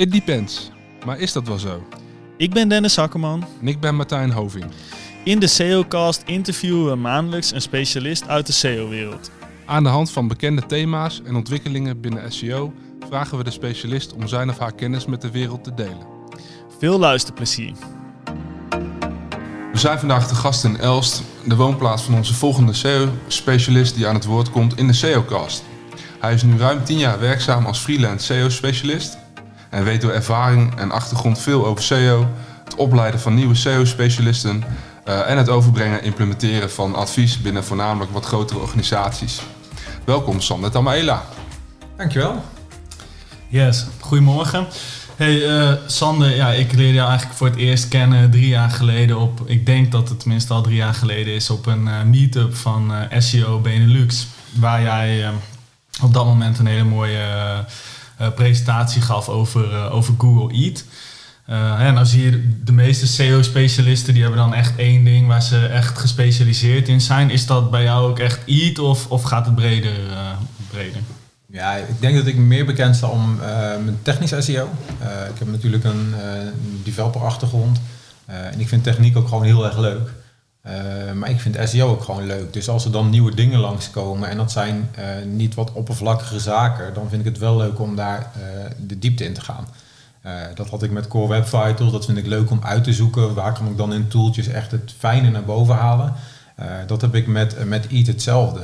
It depends. Maar is dat wel zo? Ik ben Dennis Hakkerman. En ik ben Martijn Hoving. In de SEOcast interviewen we maandelijks een specialist uit de SEO-wereld. Aan de hand van bekende thema's en ontwikkelingen binnen SEO vragen we de specialist om zijn of haar kennis met de wereld te delen. Veel luisterplezier. We zijn vandaag de gast in Elst, de woonplaats van onze volgende SEO-specialist die aan het woord komt in de SEOcast. Hij is nu ruim 10 jaar werkzaam als freelance SEO-specialist en weet door ervaring en achtergrond veel over SEO, het opleiden van nieuwe SEO-specialisten uh, en het overbrengen en implementeren van advies binnen voornamelijk wat grotere organisaties. Welkom Sander Tamaela. Dankjewel. Yes, goedemorgen. Hey uh, Sander, ja, ik leerde jou eigenlijk voor het eerst kennen drie jaar geleden op, ik denk dat het tenminste al drie jaar geleden is, op een uh, meetup van SEO Benelux. Waar jij op dat moment een hele mooie presentatie gaf over, over Google Eat. Uh, en dan zie je de meeste SEO-specialisten die hebben dan echt één ding waar ze echt gespecialiseerd in zijn. Is dat bij jou ook echt EAT of, of gaat het breder, breder? Ja, ik denk dat ik meer bekend sta om mijn technisch SEO. ik heb natuurlijk een developer-achtergrond en ik vind techniek ook gewoon heel erg leuk. Maar ik vind SEO ook gewoon leuk. Dus als er dan nieuwe dingen langskomen en dat zijn niet wat oppervlakkige zaken, dan vind ik het wel leuk om daar de diepte in te gaan. Dat had ik met Core Web Vitals. Dat vind ik leuk om uit te zoeken. Waar kan ik dan in tooltjes echt het fijne naar boven halen? Dat heb ik met, met Eat hetzelfde.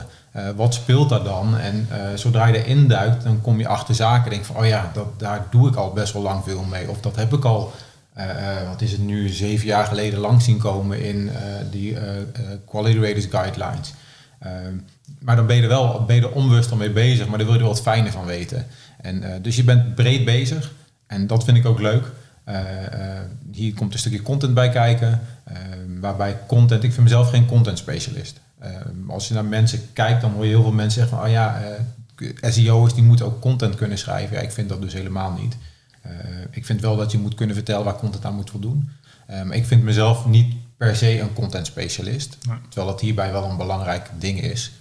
wat speelt daar dan? En zodra je erin duikt, dan kom je achter zaken. Denk van, oh ja, dat, daar doe ik al best wel lang veel mee. Of dat heb ik al, wat is het nu, zeven jaar geleden lang zien komen in die Quality Raters Guidelines. maar dan ben je er wel ben je er onbewust al mee bezig, maar daar wil je er wat fijner van weten. En, dus je bent breed bezig. En dat vind ik ook leuk. Hier komt een stukje content bij kijken. Waarbij content, ik vind mezelf geen content specialist. als je naar mensen kijkt, dan hoor je heel veel mensen zeggen van, oh ja, SEO's die moeten ook content kunnen schrijven. Ja, ik vind dat dus helemaal niet. Ik vind wel dat je moet kunnen vertellen waar content aan moet voldoen. maar ik vind mezelf niet per se een content specialist. Terwijl dat hierbij wel een belangrijk ding is.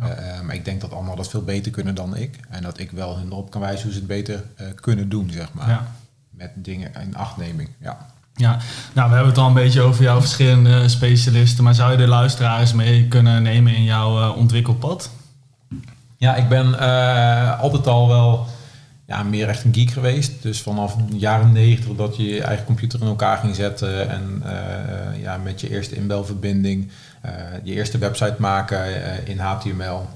Ja. maar ik denk dat anderen dat veel beter kunnen dan ik. En dat ik wel hun erop kan wijzen hoe ze het beter uh, kunnen doen, zeg maar. Ja. Met dingen in achtneming, ja. Ja, nou we hebben het al een beetje over jouw verschillende specialisten. Maar zou je de luisteraars mee kunnen nemen in jouw uh, ontwikkelpad? Ja, ik ben uh, altijd al wel ja, meer echt een geek geweest. Dus vanaf de jaren negentig dat je je eigen computer in elkaar ging zetten. En ja, met je eerste inbelverbinding uh, je eerste website maken uh, in HTML.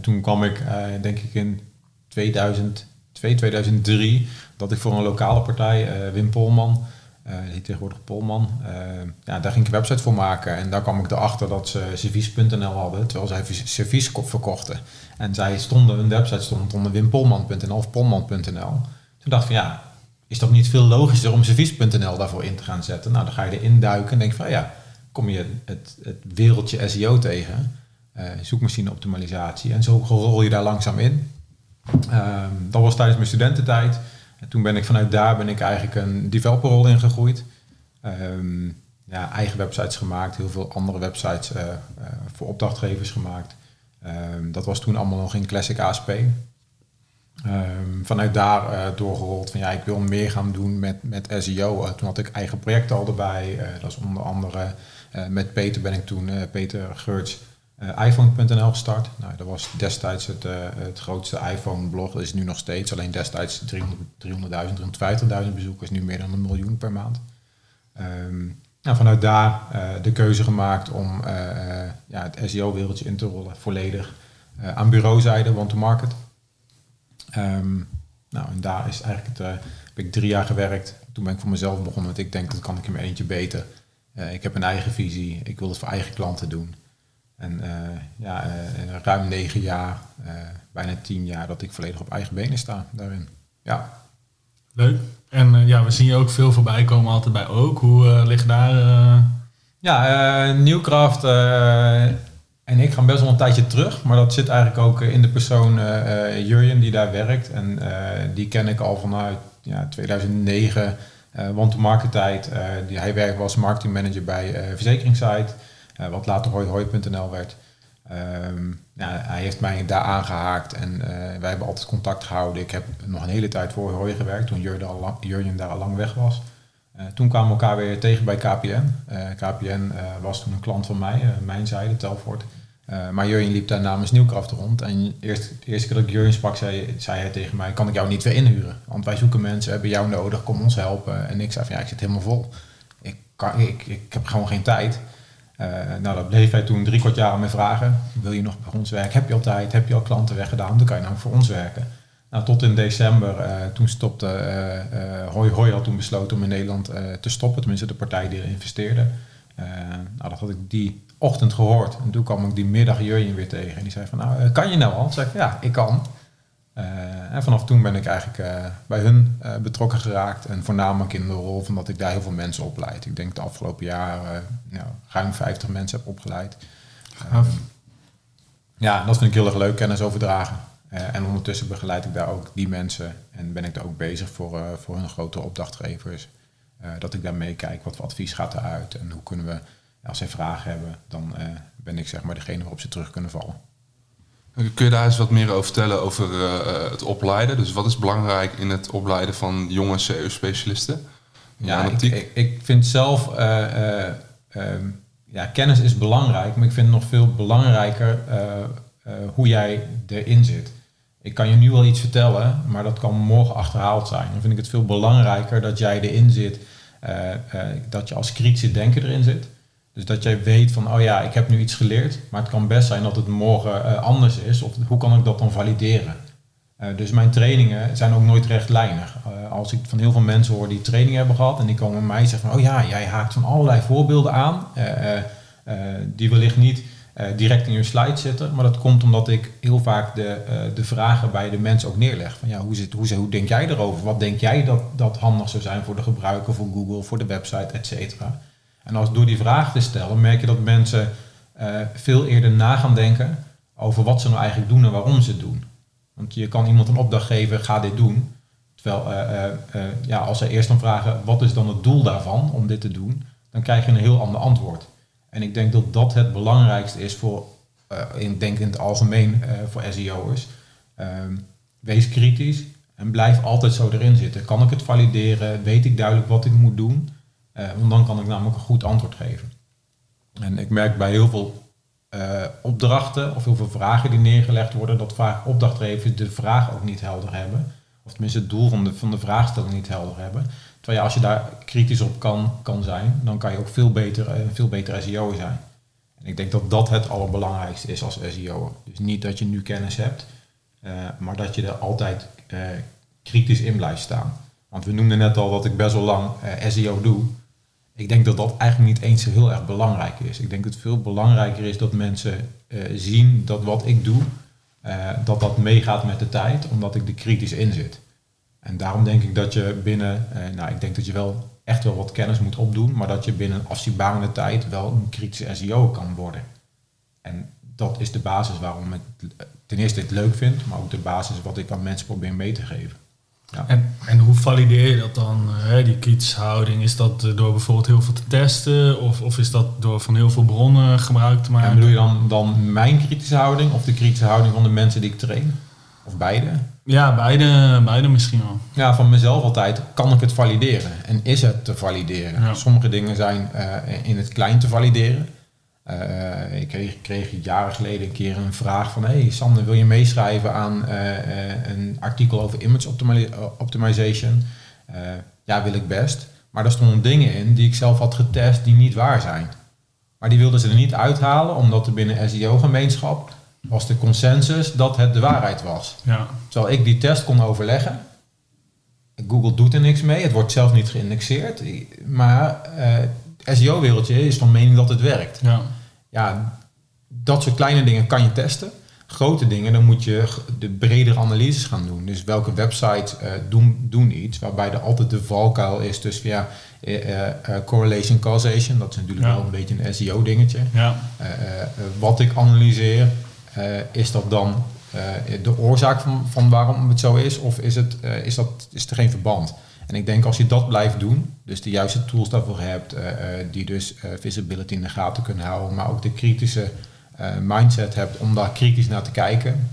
Toen kwam ik, denk ik in 2002, 2003, dat ik voor een lokale partij, Wim Polman, die tegenwoordig Polman, ja, daar ging ik een website voor maken. En daar kwam ik erachter dat ze servies.nl hadden, terwijl zij servies verkochten. En zij stonden, een website stond onder wimpolman.nl of polman.nl. Toen dacht ik van ja, is dat niet veel logischer om servies.nl daarvoor in te gaan zetten? Nou, dan ga je erin duiken en denk van ja, kom je het, het wereldje SEO tegen, uh, zoekmachine optimalisatie. En zo rol je daar langzaam in. Um, dat was tijdens mijn studententijd. En toen ben ik vanuit daar ben ik eigenlijk een developerrol ingegroeid. Um, ja, eigen websites gemaakt, heel veel andere websites uh, uh, voor opdrachtgevers gemaakt. Um, dat was toen allemaal nog in Classic ASP. Um, vanuit daar uh, doorgerold van ja, ik wil meer gaan doen met, met SEO. Toen had ik eigen projecten al erbij. Dat is onder andere met Peter ben ik toen, Peter Geurts, uh, iPhone.nl gestart. Nou, dat was destijds het, het grootste iPhone-blog. Dat is nu nog steeds. Alleen destijds 300.000, 350.000 bezoekers. Nu meer dan een miljoen per maand. Um, nou, vanuit daar de keuze gemaakt om ja, het SEO-wereldje in te rollen. Volledig aan bureauzijde, want-to-market. Um, nou, en daar is eigenlijk het, heb ik drie jaar gewerkt. Toen ben ik voor mezelf begonnen. Want ik denk, dat kan ik in mijn eentje beter. Ik heb een eigen visie. Ik wil het voor eigen klanten doen. En uh, ja, uh, ruim negen jaar, bijna tien jaar dat ik volledig op eigen benen sta daarin. Ja. Leuk. En ja, we zien je ook veel voorbij komen altijd bij ook. Hoe ligt daar? Ja, Nieuwkraft en ik gaan best wel een tijdje terug. Maar dat zit eigenlijk ook in de persoon Jurjen die daar werkt. En die ken ik al vanuit ja, 2009 uh, want de marketijd, uh, die, hij werkte als marketingmanager bij uh, Verzekeringssite, wat later hooihoi.nl werd. Ehm, ja, hij heeft mij daar aangehaakt en wij hebben altijd contact gehouden. Ik heb nog een hele tijd voor Hooi gewerkt toen Jurjen, daar al lang weg was. toen kwamen we elkaar weer tegen bij KPN. KPN was toen een klant van mij, mijn zijde, Telfort. Maar Jurjen liep daar namens Nieuwkracht rond. En eerst, de eerste keer dat ik Jurjen sprak, zei, zei hij tegen mij... kan ik jou niet weer inhuren? Want wij zoeken mensen, hebben jou nodig, kom ons helpen. En ik zei van ja, ik zit helemaal vol. Ik, kan, ik, ik heb gewoon geen tijd. Uh, nou, dat bleef hij toen drie kwart jaar aan me vragen. Wil je nog bij ons werken? Heb je al tijd? Heb je al klanten weggedaan? Dan kan je nou voor ons werken. Nou, tot in december, uh, toen stopte uh, Hoi Hoi had toen besloten om in Nederland te stoppen. Tenminste, de partij die er investeerde. nou, dat had ik die ochtend gehoord. En toen kwam ik die middag Jurjen weer tegen. En die zei van, nou, eh, kan je nou al? Zei ik, ja, ik kan. En vanaf toen ben ik eigenlijk uh, bij hun uh, betrokken geraakt. En voornamelijk in de rol van dat ik daar heel veel mensen opleid. Ik denk de afgelopen jaren nou, ruim 50 mensen heb opgeleid. Um, ja, dat vind ik heel erg leuk, kennis overdragen. en ondertussen begeleid ik daar ook die mensen. En ben ik daar ook bezig voor, voor hun grotere opdrachtgevers. dat ik daar meekijk, wat voor advies gaat eruit en hoe kunnen we als zij vragen hebben, dan ben ik zeg maar degene waarop ze terug kunnen vallen. Kun je daar eens wat meer over vertellen over uh, het opleiden? Dus wat is belangrijk in het opleiden van jonge CEO-specialisten? Ja, ik, ik, ik, vind zelf, uh, um, ja, kennis is belangrijk, maar ik vind het nog veel belangrijker hoe jij erin zit. Ik kan je nu wel iets vertellen, maar dat kan morgen achterhaald zijn. Dan vind ik het veel belangrijker dat jij erin zit, dat je als kritische denker erin zit. Dus dat jij weet van, oh ja, ik heb nu iets geleerd, maar het kan best zijn dat het morgen uh, anders is. Of hoe kan ik dat dan valideren? Uh, dus mijn trainingen zijn ook nooit rechtlijnig. Uh, als ik van heel veel mensen hoor die training hebben gehad en die komen bij mij zeggen van, oh ja, jij haakt van allerlei voorbeelden aan, die wellicht niet direct in je slide zitten. Maar dat komt omdat ik heel vaak de, de vragen bij de mensen ook neerleg. Van ja, hoe, zit, hoe, hoe denk jij erover? Wat denk jij dat, dat handig zou zijn voor de gebruiker, voor Google, voor de website, et cetera? En als door die vraag te stellen, merk je dat mensen uh, veel eerder na gaan denken over wat ze nou eigenlijk doen en waarom ze het doen. Want je kan iemand een opdracht geven, ga dit doen. Terwijl uh, uh, ja, als ze eerst dan vragen, wat is dan het doel daarvan om dit te doen, dan krijg je een heel ander antwoord. En ik denk dat dat het belangrijkste is voor, ik denk in het algemeen voor SEO'ers. Ehm, wees kritisch en blijf altijd zo erin zitten. Kan ik het valideren? Weet ik duidelijk wat ik moet doen? Uh, want dan kan ik namelijk een goed antwoord geven. En ik merk bij heel veel uh, opdrachten of heel veel vragen die neergelegd worden, dat vaak opdrachtgevers de vraag ook niet helder hebben. Of tenminste het doel van de, van de vraagstelling niet helder hebben. Terwijl als je daar kritisch op kan, kan zijn, dan kan je ook veel beter, uh, veel beter SEO zijn. En ik denk dat dat het allerbelangrijkste is als SEO. Dus niet dat je nu kennis hebt, maar dat je er altijd kritisch in blijft staan. Want we noemden net al dat ik best wel lang SEO doe. Ik denk dat dat eigenlijk niet eens zo heel erg belangrijk is. Ik denk dat het veel belangrijker is dat mensen uh, zien dat wat ik doe, uh, dat dat meegaat met de tijd, omdat ik er kritisch in zit. En daarom denk ik dat je binnen, uh, nou ik denk dat je wel echt wel wat kennis moet opdoen, maar dat je binnen afzienbare tijd wel een kritische SEO kan worden. En dat is de basis waarom ik ten eerste het leuk vind, maar ook de basis wat ik aan mensen probeer mee te geven. Ja. En, en hoe valideer je dat dan, hè, die kritische houding? Is dat eh, door bijvoorbeeld heel veel te testen of, of is dat door van heel veel bronnen gebruik te maken? En bedoel je dan, dan mijn kritische houding of de kritische houding van de mensen die ik train? Of beide? Ja, beide, beide misschien wel. Ja, van mezelf altijd kan ik het valideren en is het te valideren. Sommige dingen zijn uh, in het klein te valideren. Uh, ik kreeg, kreeg, jaren geleden een keer een vraag van... hey Sander, wil je meeschrijven aan uh, een artikel over image optimization? ja, wil ik best. Maar er stonden dingen in die ik zelf had getest die niet waar zijn. Maar die wilden ze er niet uithalen, omdat er binnen SEO-gemeenschap was de consensus dat het de waarheid was. Ja. Terwijl ik die test kon overleggen. Google doet er niks mee, het wordt zelf niet geïndexeerd. Maar SEO-wereldje is van mening dat het werkt. Ja. ja, dat soort kleine dingen kan je testen. Grote dingen, dan moet je de bredere analyses gaan doen. Dus welke websites uh, doen, doen iets, waarbij er altijd de valkuil is tussen ja, uh, correlation causation, dat is natuurlijk wel een beetje een SEO-dingetje. Ja. wat ik analyseer, is dat dan de oorzaak van, van waarom het zo is, of is, het, is, dat, is er geen verband? En ik denk als je dat blijft doen, dus de juiste tools daarvoor hebt, uh, die dus uh, visibility in de gaten kunnen houden, maar ook de kritische mindset hebt om daar kritisch naar te kijken.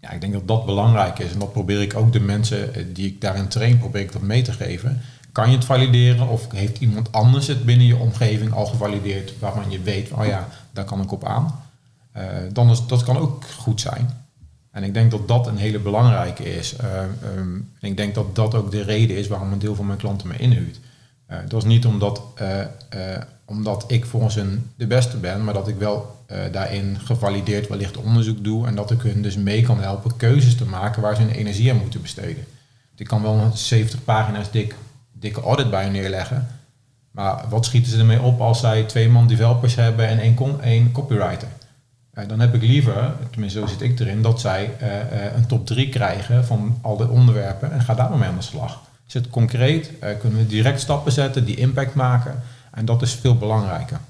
Ja, ik denk dat dat belangrijk is. En dat probeer ik ook de mensen die ik daarin train, probeer ik dat mee te geven. Kan je het valideren of heeft iemand anders het binnen je omgeving al gevalideerd waarvan je weet, oh ja, daar kan ik op aan. dan is, dat kan ook goed zijn. En ik denk dat dat een hele belangrijke is. Uh, um, ik denk dat dat ook de reden is waarom een deel van mijn klanten me inhuurt. Uh, dat is niet omdat, uh, omdat ik volgens hun de beste ben, maar dat ik wel daarin gevalideerd wellicht onderzoek doe en dat ik hun dus mee kan helpen keuzes te maken waar ze hun energie aan moeten besteden. Ik kan wel 70 pagina's dik, dikke audit bij neerleggen, maar wat schieten ze ermee op als zij twee man developers hebben en één, één copywriter? Uh, dan heb ik liever, tenminste zo zit ik erin, dat zij uh, uh, een top 3 krijgen van al de onderwerpen en ga daar maar mee aan de slag. Is het concreet? kunnen we direct stappen zetten die impact maken? En dat is veel belangrijker.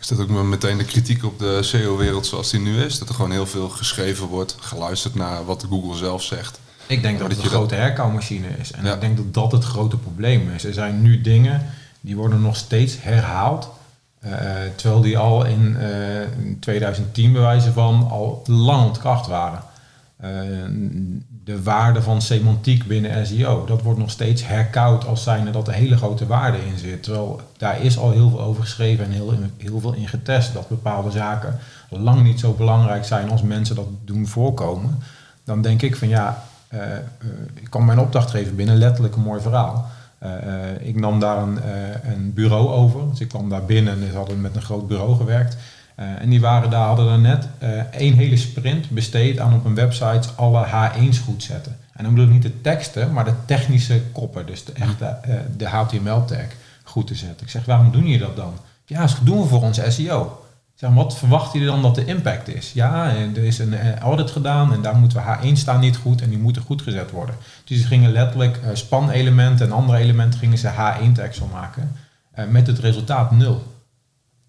Is dat ook meteen de kritiek op de SEO-wereld zoals die nu is? Dat er gewoon heel veel geschreven wordt, geluisterd naar wat Google zelf zegt? Ik denk dat, dat het een grote herkauwmachine is. En ik denk dat dat het grote probleem is. Er zijn nu dingen die worden nog steeds herhaald terwijl die al in, uh, in 2010 bewijzen van al lang ontkracht waren. Uh, de waarde van semantiek binnen SEO, dat wordt nog steeds herkoud als zijnde dat er hele grote waarde in zit. Terwijl daar is al heel veel over geschreven en heel, heel veel in getest dat bepaalde zaken lang niet zo belangrijk zijn als mensen dat doen voorkomen. Dan denk ik van ja, ik kan mijn opdrachtgever binnen letterlijk een mooi verhaal. Uh, ik nam daar een, uh, een, bureau over. Dus ik kwam daar binnen en ze hadden met een groot bureau gewerkt. En die waren daar, hadden er net één hele sprint besteed aan op een website alle H1's goed zetten. En dan bedoel ik niet de teksten, maar de technische koppen. Dus de echte de HTML-tag goed te zetten. Ik zeg, waarom doen jullie dat dan? Ja, dat doen we voor onze SEO. Zeg, wat verwacht je dan dat de impact is? Ja, er is een audit gedaan en daar moeten we H1 staan niet goed en die moeten goed gezet worden. Dus ze gingen letterlijk uh, spanelementen en andere elementen gingen ze H1-tags van maken. Met het resultaat nul.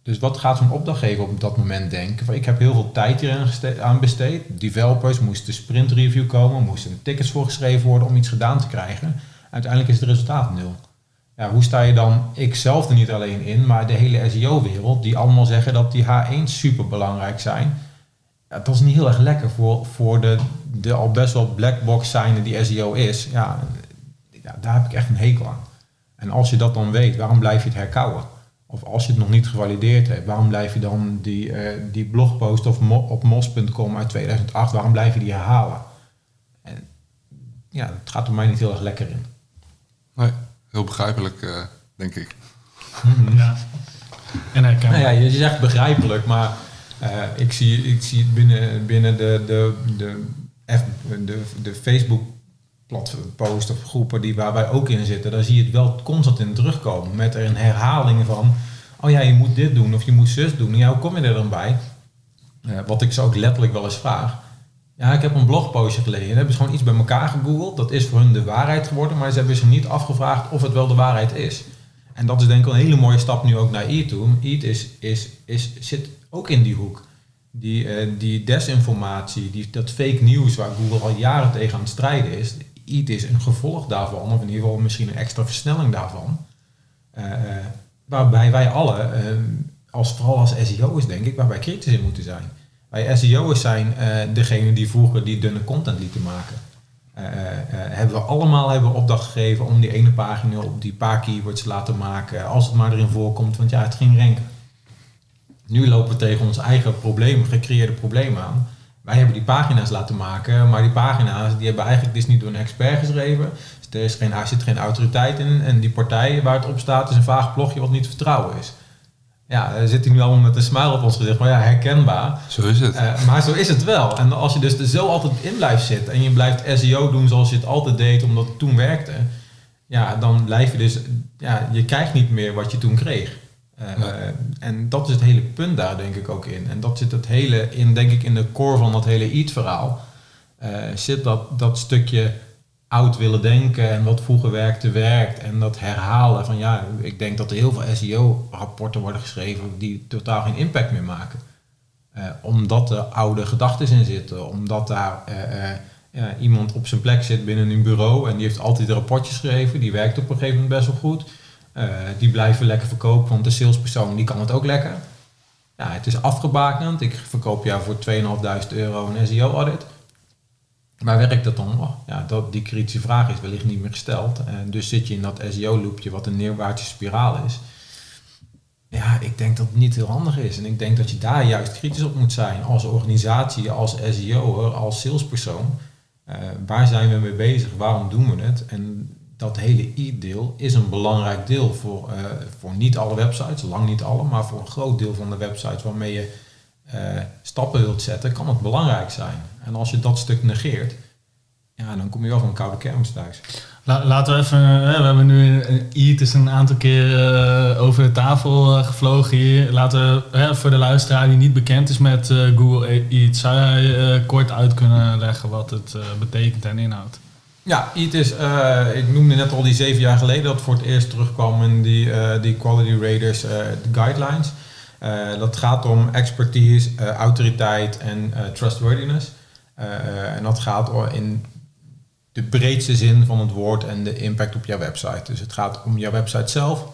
Dus wat gaat zo'n opdrachtgever op dat moment denken? Van, ik heb heel veel tijd hier aan besteed. Developers moesten sprint review komen, moesten tickets voorgeschreven worden om iets gedaan te krijgen. Uiteindelijk is het resultaat nul ja, hoe sta je dan, ik zelf er niet alleen in, maar de hele SEO-wereld, die allemaal zeggen dat die H1 super belangrijk zijn. Ja, dat is niet heel erg lekker voor, voor de, de al best wel blackbox zijnde die SEO is. Ja, daar heb ik echt een hekel aan. En als je dat dan weet, waarom blijf je het herkouwen? Of als je het nog niet gevalideerd hebt, waarom blijf je dan die, uh, die blogpost of op mos.com uit 2008, waarom blijf je die herhalen? En ja, het gaat er mij niet heel erg lekker in. Heel begrijpelijk, uh, denk ik. Ja. En hij kan. Nou ja, je zegt begrijpelijk, maar uh, ik, zie, ik zie het binnen, binnen de, de, de, F, de, de Facebook post of groepen die waar wij ook in zitten, daar zie je het wel constant in terugkomen. Met er een herhaling van, oh ja, je moet dit doen of je moet zus doen. Ja, hoe kom je er dan bij? Uh, wat ik zo ook letterlijk wel eens vraag. Ja, ik heb een blogpostje gelezen. Dan hebben ze gewoon iets bij elkaar gegoogeld. Dat is voor hun de waarheid geworden, maar ze hebben zich niet afgevraagd of het wel de waarheid is. En dat is denk ik een hele mooie stap nu ook naar EAT toe. EAT is, is, is, zit ook in die hoek. Die, uh, die desinformatie, die, dat fake news waar Google al jaren tegen aan het strijden is. EAT is een gevolg daarvan, of in ieder geval misschien een extra versnelling daarvan. Uh, waarbij wij alle, als, vooral als SEO's denk ik, waarbij kritisch in moeten zijn. Wij SEO'ers zijn uh, degene die vroeger die dunne content lieten maken. Uh, hebben we allemaal hebben opdracht gegeven om die ene pagina op die paar keywords te laten maken. Als het maar erin voorkomt, want ja, het ging renken. Nu lopen we tegen ons eigen probleem, gecreëerde probleem aan. Wij hebben die pagina's laten maken, maar die pagina's die hebben eigenlijk dus niet door een expert geschreven. Dus er, is geen, er zit geen autoriteit in en die partij waar het op staat is een vaag blogje wat niet vertrouwen is. Ja, zit hij nu allemaal met een smile op ons gezicht, maar ja, herkenbaar. Zo is het. Uh, maar zo is het wel. En als je dus er zo altijd in blijft zitten en je blijft SEO doen zoals je het altijd deed, omdat het toen werkte, ja, dan blijf je dus, ja, je krijgt niet meer wat je toen kreeg. Uh, en dat is het hele punt daar denk ik ook in. En dat zit het hele in, denk ik, in de core van dat hele EAT-verhaal. Uh, zit dat, dat stukje oud willen denken en wat vroeger werkte, werkt. En dat herhalen van ja, ik denk dat er heel veel SEO-rapporten worden geschreven die totaal geen impact meer maken. Uh, omdat er oude gedachten in zitten, omdat daar uh, uh, iemand op zijn plek zit binnen een bureau en die heeft altijd rapportjes geschreven, die werkt op een gegeven moment best wel goed. die blijven lekker verkopen, want de salespersoon die kan het ook lekker. Ja, het is afgebakend. Ik verkoop jou voor 2.500 euro een SEO-audit. Maar werkt dat dan nog? Ja, dat, die kritische vraag is wellicht niet meer gesteld. En dus zit je in dat SEO-loopje wat een neerwaartse spiraal is. Ja, ik denk dat het niet heel handig is. En ik denk dat je daar juist kritisch op moet zijn als organisatie, als SEO'er, als salespersoon. Uh, waar zijn we mee bezig? Waarom doen we het? En dat hele e-deel is een belangrijk deel voor, uh, voor niet alle websites, lang niet alle, maar voor een groot deel van de websites waarmee je uh, stappen wilt zetten, kan het belangrijk zijn. En als je dat stuk negeert, ja, dan kom je wel van een koude kermis thuis. laten we even, we hebben nu EAT is een aantal keer uh, over de tafel uh, gevlogen hier. Laten we voor de luisteraar die niet bekend is met Google EAT, zou jij kort uit kunnen leggen wat het betekent en inhoudt? Ja, EAT is, ik noemde net al die zeven jaar geleden dat voor het eerst terugkwam in die, die Quality Raiders guidelines. dat gaat om expertise, autoriteit en trustworthiness. En dat gaat in de breedste zin van het woord en de impact op jouw website. Dus het gaat om jouw website zelf.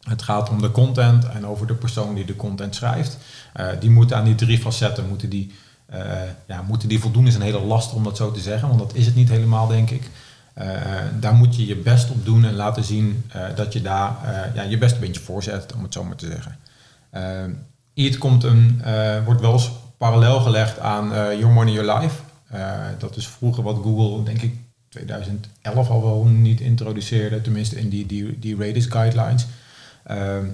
Het gaat om de content en over de persoon die de content schrijft. Uh, die moeten aan die drie facetten moeten die, uh, ja, moeten die voldoen. Is een hele last om dat zo te zeggen, want dat is het niet helemaal, denk ik. Daar moet je je best op doen en laten zien dat je daar ja, je best een beetje voor zet, om het zo maar te zeggen. Uh, komt een, wordt wel eens parallel gelegd aan Your Money, Your Life. dat is vroeger wat Google, denk ik, 2011 al wel niet introduceerde, tenminste in die, die, die Radis guidelines. Ehm,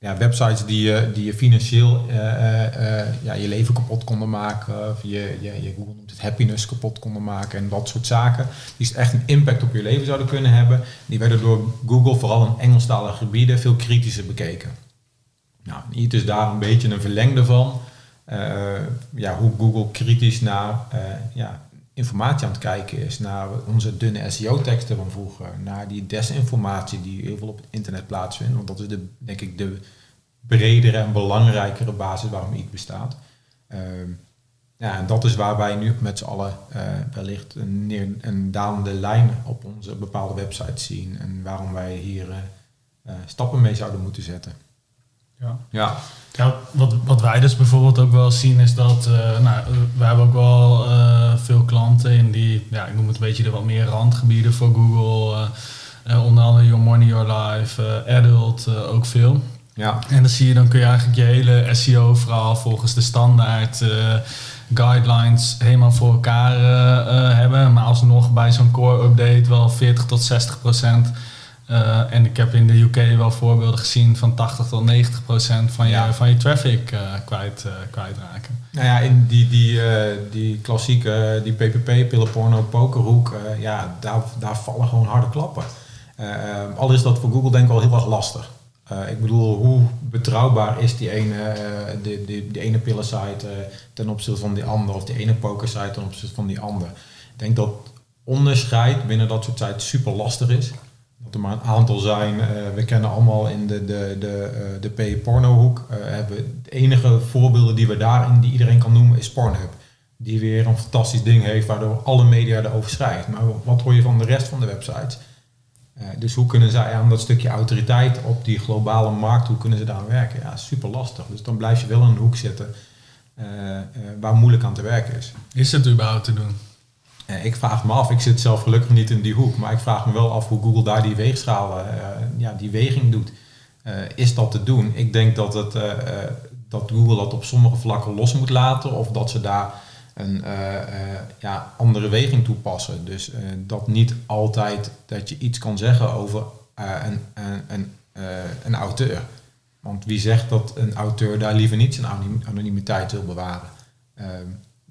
ja, websites die je, die je financieel uh, uh, ja, je leven kapot konden maken, of je, je, je Google noemt het happiness kapot konden maken en dat soort zaken, die echt een impact op je leven zouden kunnen hebben, die werden door Google, vooral in Engelstalige gebieden, veel kritischer bekeken. Nou, hier is daar een beetje een verlengde van. Ja, hoe Google kritisch naar ja, informatie aan het kijken is naar onze dunne SEO-teksten van vroeger, naar die desinformatie die heel veel op het internet plaatsvindt, want dat is de, denk ik de bredere en belangrijkere basis waarom iets bestaat. Uh, ja, en dat is waar wij nu met z'n allen uh, wellicht een, neer, een dalende lijn op onze bepaalde websites zien en waarom wij hier uh, stappen mee zouden moeten zetten. Ja. ja. Ja, wat, wat wij dus bijvoorbeeld ook wel zien is dat, uh, nou, we hebben ook wel uh, veel klanten in die, ja, ik noem het een beetje de wat meer randgebieden voor Google. Uh, onder andere Your Money, Your Life, Adult ook veel. Ja. En dan zie je, dan kun je eigenlijk je hele SEO-verhaal volgens de standaard guidelines helemaal voor elkaar hebben. Maar alsnog bij zo'n core update wel 40 tot 60 procent uh, en ik heb in de UK wel voorbeelden gezien van 80 tot 90 procent van, je, van je traffic uh, kwijt, uh, kwijtraken. Nou ja, in die, die, die klassieke, die PPP, pillenporno, pokerhoek, ja, daar, daar vallen gewoon harde klappen. al is dat voor Google denk ik wel heel erg lastig. ik bedoel, hoe betrouwbaar is die ene, die, die, die ene pillensite ten opzichte van die andere, of die ene pokersite ten opzichte van die andere. Ik denk dat onderscheid binnen dat soort sites super lastig is dat er maar een aantal zijn. Eh, we kennen allemaal in de, de, de, uh, de P-pornohoek. Uh, de enige voorbeelden die we daarin, die iedereen kan noemen, is Pornhub. Die weer een fantastisch ding heeft waardoor alle media erover schrijft. Maar wat hoor je van de rest van de websites? dus hoe kunnen zij aan dat stukje autoriteit op die globale markt, hoe kunnen ze daar aan werken? Ja, super lastig. Dus dan blijf je wel in een hoek zitten waar moeilijk aan te werken is. Is het überhaupt te doen? Uh, ik vraag me af, ik zit zelf gelukkig niet in die hoek, maar ik vraag me wel af hoe Google daar die weegschaal, uh, ja, die weging doet. Is dat te doen? Ik denk dat, het, dat Google dat op sommige vlakken los moet laten of dat ze daar een ja, andere weging toepassen. Dus dat niet altijd dat je iets kan zeggen over een, een, een, een auteur. Want wie zegt dat een auteur daar liever niet zijn anonimiteit wil bewaren?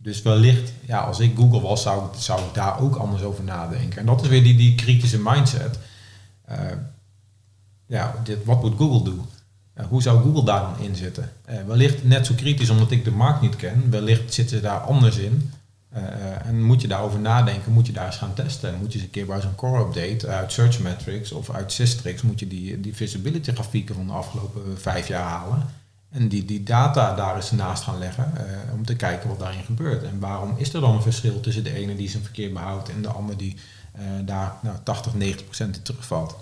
Dus wellicht, ja, als ik Google was, zou, zou ik daar ook anders over nadenken. En dat is weer die, die kritische mindset. Uh, ja, dit, wat moet Google doen? Uh, hoe zou Google daar dan in zitten? Uh, wellicht net zo kritisch omdat ik de markt niet ken. Wellicht zitten ze daar anders in. en moet je daarover nadenken, moet je daar eens gaan testen. Moet je eens een keer bij zo'n core update uit Search Metrics of uit Systrix, moet je die, die visibility grafieken van de afgelopen vijf jaar halen. En die, die data daar eens naast gaan leggen uh, om te kijken wat daarin gebeurt. En waarom is er dan een verschil tussen de ene die zijn verkeer behoudt en de andere die uh, daar nou, 80, 90 procent in terugvalt.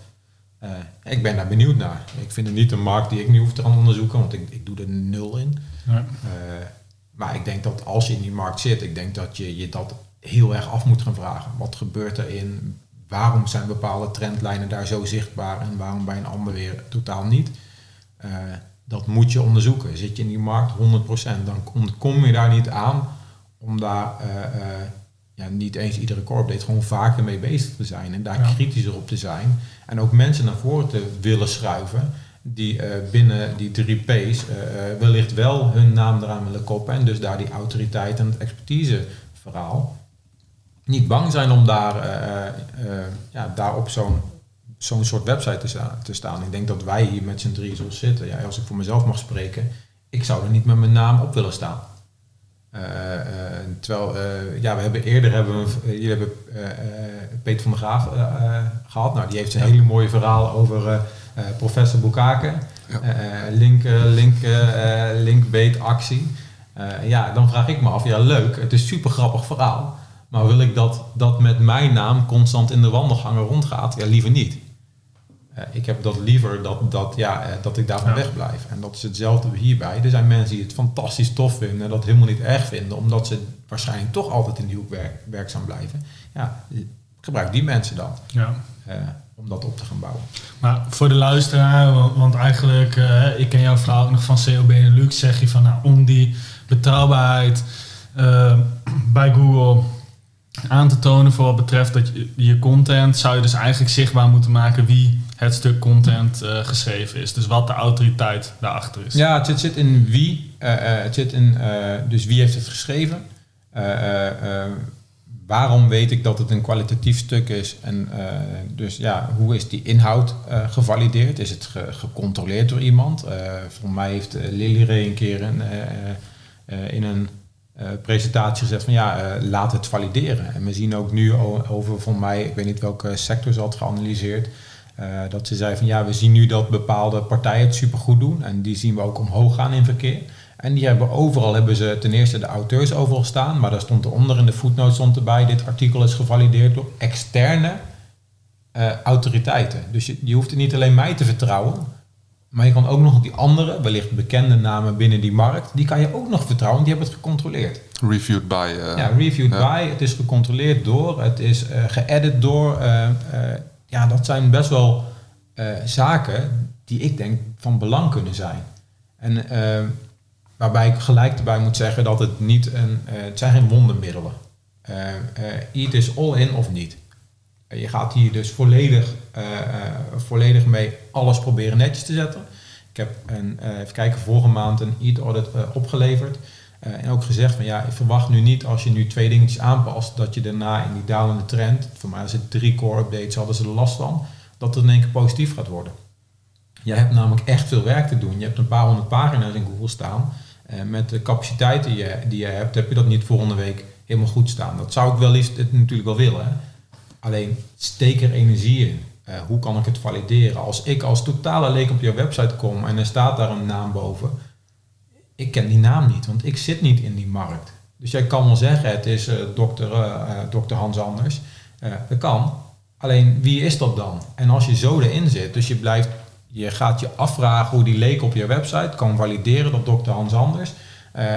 ik ben daar benieuwd naar. Ik vind het niet een markt die ik nu hoef te gaan onderzoeken, want ik, ik doe er nul in. Maar ik denk dat als je in die markt zit, ik denk dat je je dat heel erg af moet gaan vragen. Wat gebeurt er in? Waarom zijn bepaalde trendlijnen daar zo zichtbaar en waarom bij een ander weer totaal niet? Dat moet je onderzoeken. Zit je in die markt 100%, dan kom je daar niet aan om daar uh, uh, ja, niet eens iedere core update gewoon vaker mee bezig te zijn en daar kritischer op te zijn. En ook mensen naar voren te willen schuiven die uh, binnen die drie P's wellicht wel hun naam eraan willen koppen en dus daar die autoriteit en het expertise verhaal niet bang zijn om daar, ja, daar op zo'n zo'n soort website te, te, staan. Ik denk dat wij hier met z'n drie zo zitten. Ja, als ik voor mezelf mag spreken, ik zou er niet met mijn naam op willen staan. Uh, uh, terwijl, uh, ja, we hebben eerder hebben we, jullie hebben Peter van der Graaf gehad. Nou, die heeft een hele mooie verhaal over professor Boekaken. Ja. link, link, linkbait actie. ja, dan vraag ik me af, ja leuk, het is een super grappig verhaal. Maar wil ik dat dat met mijn naam constant in de wandelgangen rondgaat? Ja, liever niet. Uh, ik heb dat liever dat, dat, ja, uh, dat ik daarvan ja. wegblijf. En dat is hetzelfde hierbij. Er zijn mensen die het fantastisch tof vinden en dat helemaal niet erg vinden, omdat ze waarschijnlijk toch altijd in die hoek werk, werkzaam blijven. Ja, gebruik die mensen dan. Ja. Uh, om dat op te gaan bouwen. Maar voor de luisteraar, want, want eigenlijk, ik ken jouw vrouw ook nog van COB Lux, zeg je van nou, om die betrouwbaarheid bij Google aan te tonen voor wat betreft dat je, je content, zou je dus eigenlijk zichtbaar moeten maken wie het stuk content uh, geschreven is. Dus wat de autoriteit daarachter is. Ja, het zit in wie. Uh, uh, het zit in dus wie heeft het geschreven. waarom weet ik dat het een kwalitatief stuk is? En dus ja, hoe is die inhoud gevalideerd? Is het ge gecontroleerd door iemand? voor mij heeft Lily Ray een keer in een uh, presentatie gezegd van ja, uh, laat het valideren. En we zien ook nu over, van mij, ik weet niet welke sector ze had geanalyseerd, uh, dat ze zei van ja, we zien nu dat bepaalde partijen het supergoed doen en die zien we ook omhoog gaan in verkeer. En die hebben overal hebben ze ten eerste de auteurs overal staan, maar daar stond eronder in de footnote stond erbij, dit artikel is gevalideerd door externe autoriteiten. Dus je, je hoeft niet alleen mij te vertrouwen, maar je kan ook nog die andere, wellicht bekende namen binnen die markt, die kan je ook nog vertrouwen, die hebben het gecontroleerd. Reviewed by. Uh, ja, reviewed by. Het is gecontroleerd door, het is uh, geëdit door. Uh, ja, dat zijn best wel zaken die ik denk van belang kunnen zijn. En waarbij ik gelijk erbij moet zeggen dat het niet een, het zijn geen wondermiddelen. eat is all in of niet. Je gaat hier dus volledig, volledig mee alles proberen netjes te zetten. Ik heb een, uh, even kijken, vorige maand een EAT audit opgeleverd. en ook gezegd van ja, ik verwacht nu niet als je nu twee dingetjes aanpast, dat je daarna in die dalende trend, voor mij het drie core updates, hadden ze last van, dat het in één keer positief gaat worden. Jij hebt namelijk echt veel werk te doen. Je hebt een paar honderd pagina's in Google staan. met de capaciteiten die je, die je hebt, heb je dat niet volgende week helemaal goed staan. Dat zou ik wel liefst natuurlijk wel willen. Alleen steek er energie in. Uh, hoe kan ik het valideren? Als ik als totale leek op jouw website kom en er staat daar een naam boven, ik ken die naam niet, want ik zit niet in die markt. Dus jij kan wel zeggen, het is uh, dokter, uh, dokter Hans Anders. dat kan. Alleen wie is dat dan? En als je zo erin zit, dus je blijft, je gaat je afvragen hoe die leek op je website, kan valideren dat dokter Hans Anders,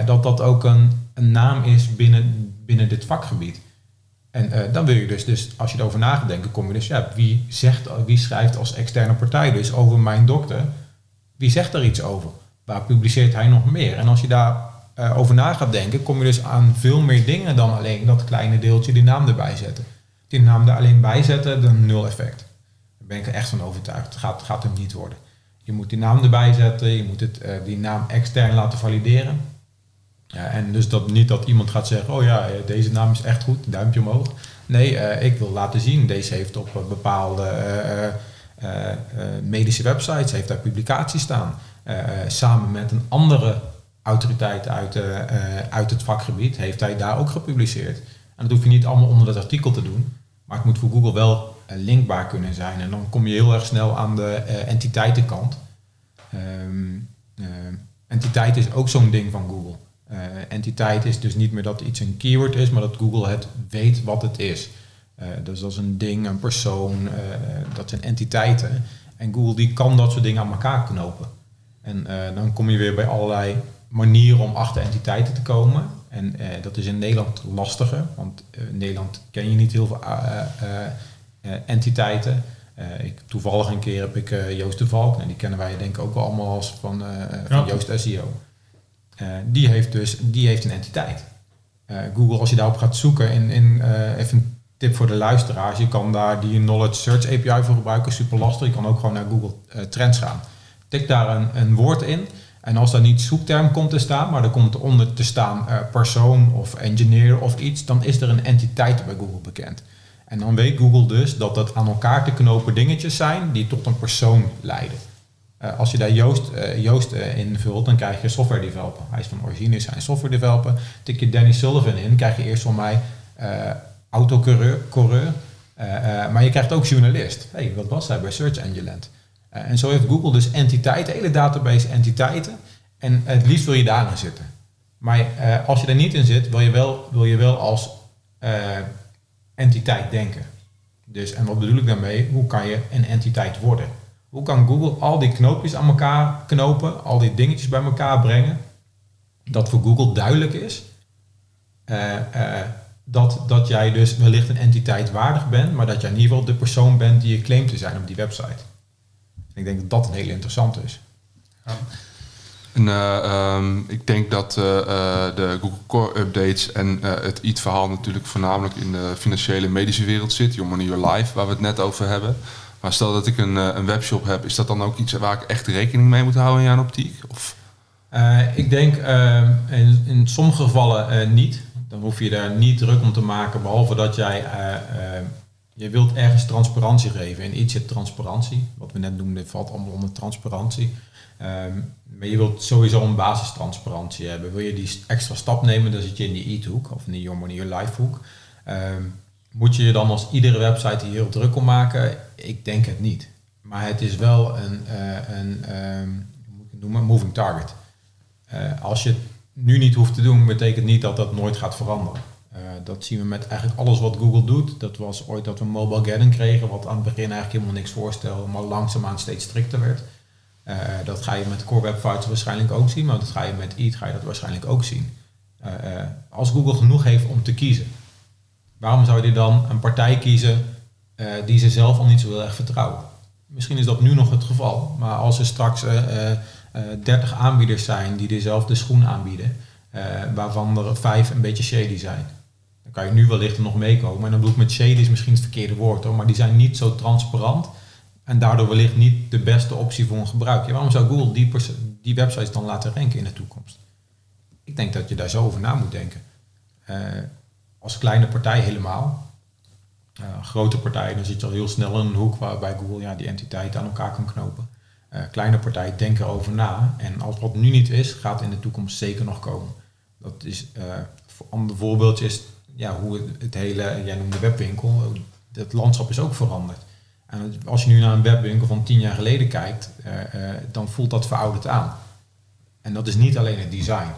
dat dat ook een, een naam is binnen, binnen dit vakgebied. En uh, dan wil je dus, dus, als je erover na gaat denken, kom je dus, ja, wie, zegt, wie schrijft als externe partij dus over mijn dokter? Wie zegt er iets over? Waar publiceert hij nog meer? En als je daar uh, over na gaat denken, kom je dus aan veel meer dingen dan alleen dat kleine deeltje die naam erbij zetten. Die naam er alleen bij zetten, dan nul effect. Daar ben ik er echt van overtuigd. Het gaat, gaat hem niet worden. Je moet die naam erbij zetten, je moet het, uh, die naam extern laten valideren. Ja, en dus dat niet dat iemand gaat zeggen, oh ja, eh, deze naam is echt goed, duimpje omhoog. Nee, uh, ik wil laten zien, deze heeft op uh, bepaalde medische websites, heeft daar publicaties staan. samen met een andere autoriteit uit, uit het vakgebied heeft hij daar ook gepubliceerd. En dat hoef je niet allemaal onder dat artikel te doen, maar het moet voor Google wel linkbaar kunnen zijn. En dan kom je heel erg snel aan de entiteitenkant. Um, entiteit is ook zo'n ding van Google. Uh, entiteit is dus niet meer dat iets een keyword is, maar dat Google het weet wat het is. Uh, dus dat is een ding, een persoon, uh, dat zijn entiteiten. En Google die kan dat soort dingen aan elkaar knopen. En dan kom je weer bij allerlei manieren om achter entiteiten te komen. En dat is in Nederland lastiger, want in Nederland ken je niet heel veel entiteiten. Uh, ik, toevallig een keer heb ik uh, Joost de Valk, en die kennen wij denk ik ook wel allemaal als van, uh, van Joost SEO. Die, heeft dus, die heeft een entiteit. Google, als je daarop gaat zoeken, in, in, even een tip voor de luisteraars, je kan daar die Knowledge Search API voor gebruiken, super lastig. Je kan ook gewoon naar Google Trends gaan. Tik daar een, een woord in en als daar niet zoekterm komt te staan, maar er komt onder te staan persoon of engineer of iets, dan is er een entiteit bij Google bekend. En dan weet Google dus dat dat aan elkaar te knopen dingetjes zijn die tot een persoon leiden. Uh, als je daar Joost, uh, Joost uh, invult, dan krijg je software developer. Hij is van origine is software developer. Tik je Danny Sullivan in, krijg je eerst van mij autocoureur. maar je krijgt ook journalist. hey, wat was hij bij Search Engine Land? en zo heeft Google dus entiteiten, hele database entiteiten. En het liefst wil je daarin zitten. Maar als je er niet in zit, wil je wel, wil je wel als entiteit denken. Dus, en wat bedoel ik daarmee? Hoe kan je een entiteit worden? Hoe kan Google al die knoopjes aan elkaar knopen, al die dingetjes bij elkaar brengen, dat voor Google duidelijk is uh, uh, dat, dat jij dus wellicht een entiteit waardig bent, maar dat jij in ieder geval de persoon bent die je claimt te zijn op die website. ik denk dat dat een hele interessante is. Ja. En, eh, ehm, ik denk dat de Google Core updates en het EAT-verhaal natuurlijk voornamelijk in de financiële medische wereld zit. Your Money Your Life, waar we het net over hebben. Maar stel dat ik een, een webshop heb, is dat dan ook iets waar ik echt rekening mee moet houden in jouw optiek? Of? ik denk ehm, in, in, sommige gevallen niet. Dan hoef je daar niet druk om te maken, behalve dat jij je wilt ergens transparantie geven. In iets zit transparantie. Wat we net noemden, valt allemaal onder transparantie. Ehm, maar je wilt sowieso een basistransparantie hebben. Wil je die extra stap nemen, dan zit je in die eat-hoek of in die Your Money Your Life hoek. Ehm, moet je je dan als iedere website hier heel druk om maken? Ik denk het niet. Maar het is wel een, uh, een um, noemen, moving target. Uh, als je het nu niet hoeft te doen, betekent niet dat dat nooit gaat veranderen. Uh, dat zien we met eigenlijk alles wat Google doet. Dat was ooit dat we Mobile Gathering kregen, wat aan het begin eigenlijk helemaal niks voorstelde, maar langzaamaan steeds strikter werd. Dat ga je met Core Web Vitals waarschijnlijk ook zien, maar dat ga je met EAT ga je dat waarschijnlijk ook zien. Als Google genoeg heeft om te kiezen, waarom zou je dan een partij kiezen die ze zelf al niet zo heel erg vertrouwen? Misschien is dat nu nog het geval, maar als er straks 30 aanbieders zijn die dezelfde schoen aanbieden, waarvan er vijf een beetje shady zijn, dan kan je nu wellicht nog meekomen. En dan bedoel ik met shady is misschien het verkeerde woord hoor, maar die zijn niet zo transparant en daardoor wellicht niet de beste optie voor een gebruiker. waarom zou Google die, die websites dan laten ranken in de toekomst? Ik denk dat je daar zo over na moet denken. Uh, als kleine partij helemaal. Uh, grote partij, dan zit je al heel snel in een hoek waarbij Google ja, die entiteit aan elkaar kan knopen. Uh, kleine partij denken erover na. En als wat nu niet is, gaat in de toekomst zeker nog komen. Dat is een ander voorbeeldje is ja, hoe het, het hele, jij noemde webwinkel, het landschap is ook veranderd. En als je nu naar een webwinkel van tien jaar geleden kijkt, uh, dan voelt dat verouderd aan. En dat is niet alleen het design.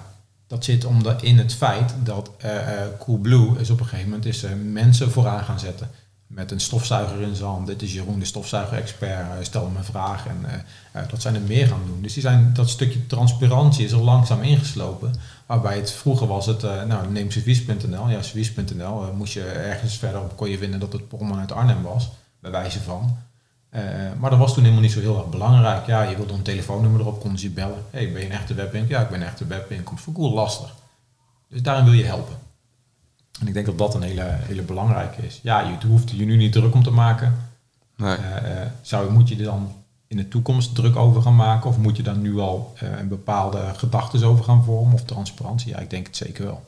Dat zit omdat in het feit dat uh, Coolblue is op een gegeven moment is, mensen vooraan gaan zetten. Met een stofzuiger in zijn hand. Dit is Jeroen, de stofzuiger-expert. stel hem een vraag. En dat zijn er meer gaan doen. Dus die zijn, dat stukje transparantie is er langzaam ingeslopen. Waarbij het vroeger was het, nou neem servies.nl. Ja, servies.nl moest je ergens verderop kon je vinden dat het Polman uit Arnhem was bij wijze van. Uh, maar dat was toen helemaal niet zo heel erg belangrijk. Ja, je wilde een telefoonnummer erop, konden ze je bellen. hey, ben je een echte webwinkel? Ja, ik ben een echte webwinkel. Voor Google lastig. Dus daarin wil je helpen. En ik denk dat dat een hele, hele belangrijke is. Ja, je hoeft je nu niet druk om te maken. Nee. Uh, zou, moet je er dan in de toekomst druk over gaan maken? Of moet je dan nu al een bepaalde gedachten over gaan vormen? Of transparantie? Ja, ik denk het zeker wel.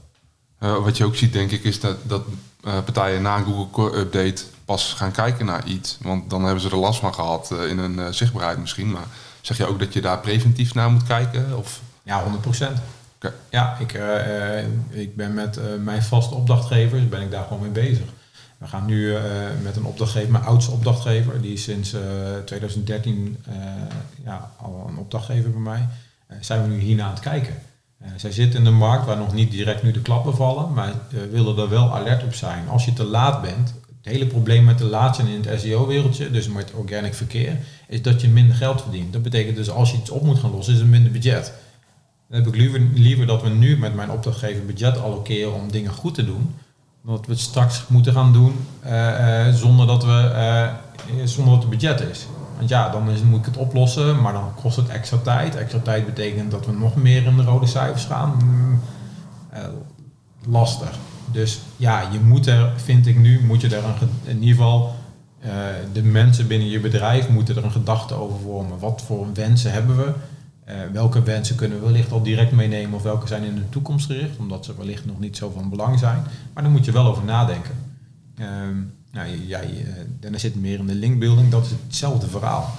wat je ook ziet, denk ik, is dat, dat partijen na een Google Core Update pas gaan kijken naar iets. Want dan hebben ze er last van gehad uh, in een uh, zichtbaarheid misschien. Maar zeg je ook dat je daar preventief naar moet kijken? Of? Ja, 100 procent. Okay. Ja, ik, uh, ik ben met mijn vaste opdrachtgevers ben ik daar gewoon mee bezig. We gaan nu met een opdrachtgever, mijn oudste opdrachtgever, die is sinds 2013 ja, al een opdrachtgever bij mij, zijn we nu hierna aan het kijken. zij zitten in de markt waar nog niet direct nu de klappen vallen, maar willen er wel alert op zijn. Als je te laat bent, Het hele probleem met de laatste in het SEO-wereldje, dus met organic verkeer, is dat je minder geld verdient. Dat betekent dus als je iets op moet gaan lossen, is het minder budget. Dan heb ik liever, dat we nu met mijn opdrachtgever budget allokeren om dingen goed te doen, dan dat we het straks moeten gaan doen uh, uh, zonder, dat we, uh, zonder dat het budget is. Want ja, dan moet ik het oplossen, maar dan kost het extra tijd. Extra tijd betekent dat we nog meer in de rode cijfers gaan. Mm, lastig. Dus ja, je moet er, vind ik nu, moet je er een, in ieder geval, uh, de mensen binnen je bedrijf moeten er een gedachte over vormen. Wat voor wensen hebben we? Uh, welke wensen kunnen we wellicht al direct meenemen of welke zijn in de toekomst gericht, omdat ze wellicht nog niet zo van belang zijn. Maar daar moet je wel over nadenken. Uh, nou, jij, uh, zit meer in de linkbuilding, dat is hetzelfde verhaal.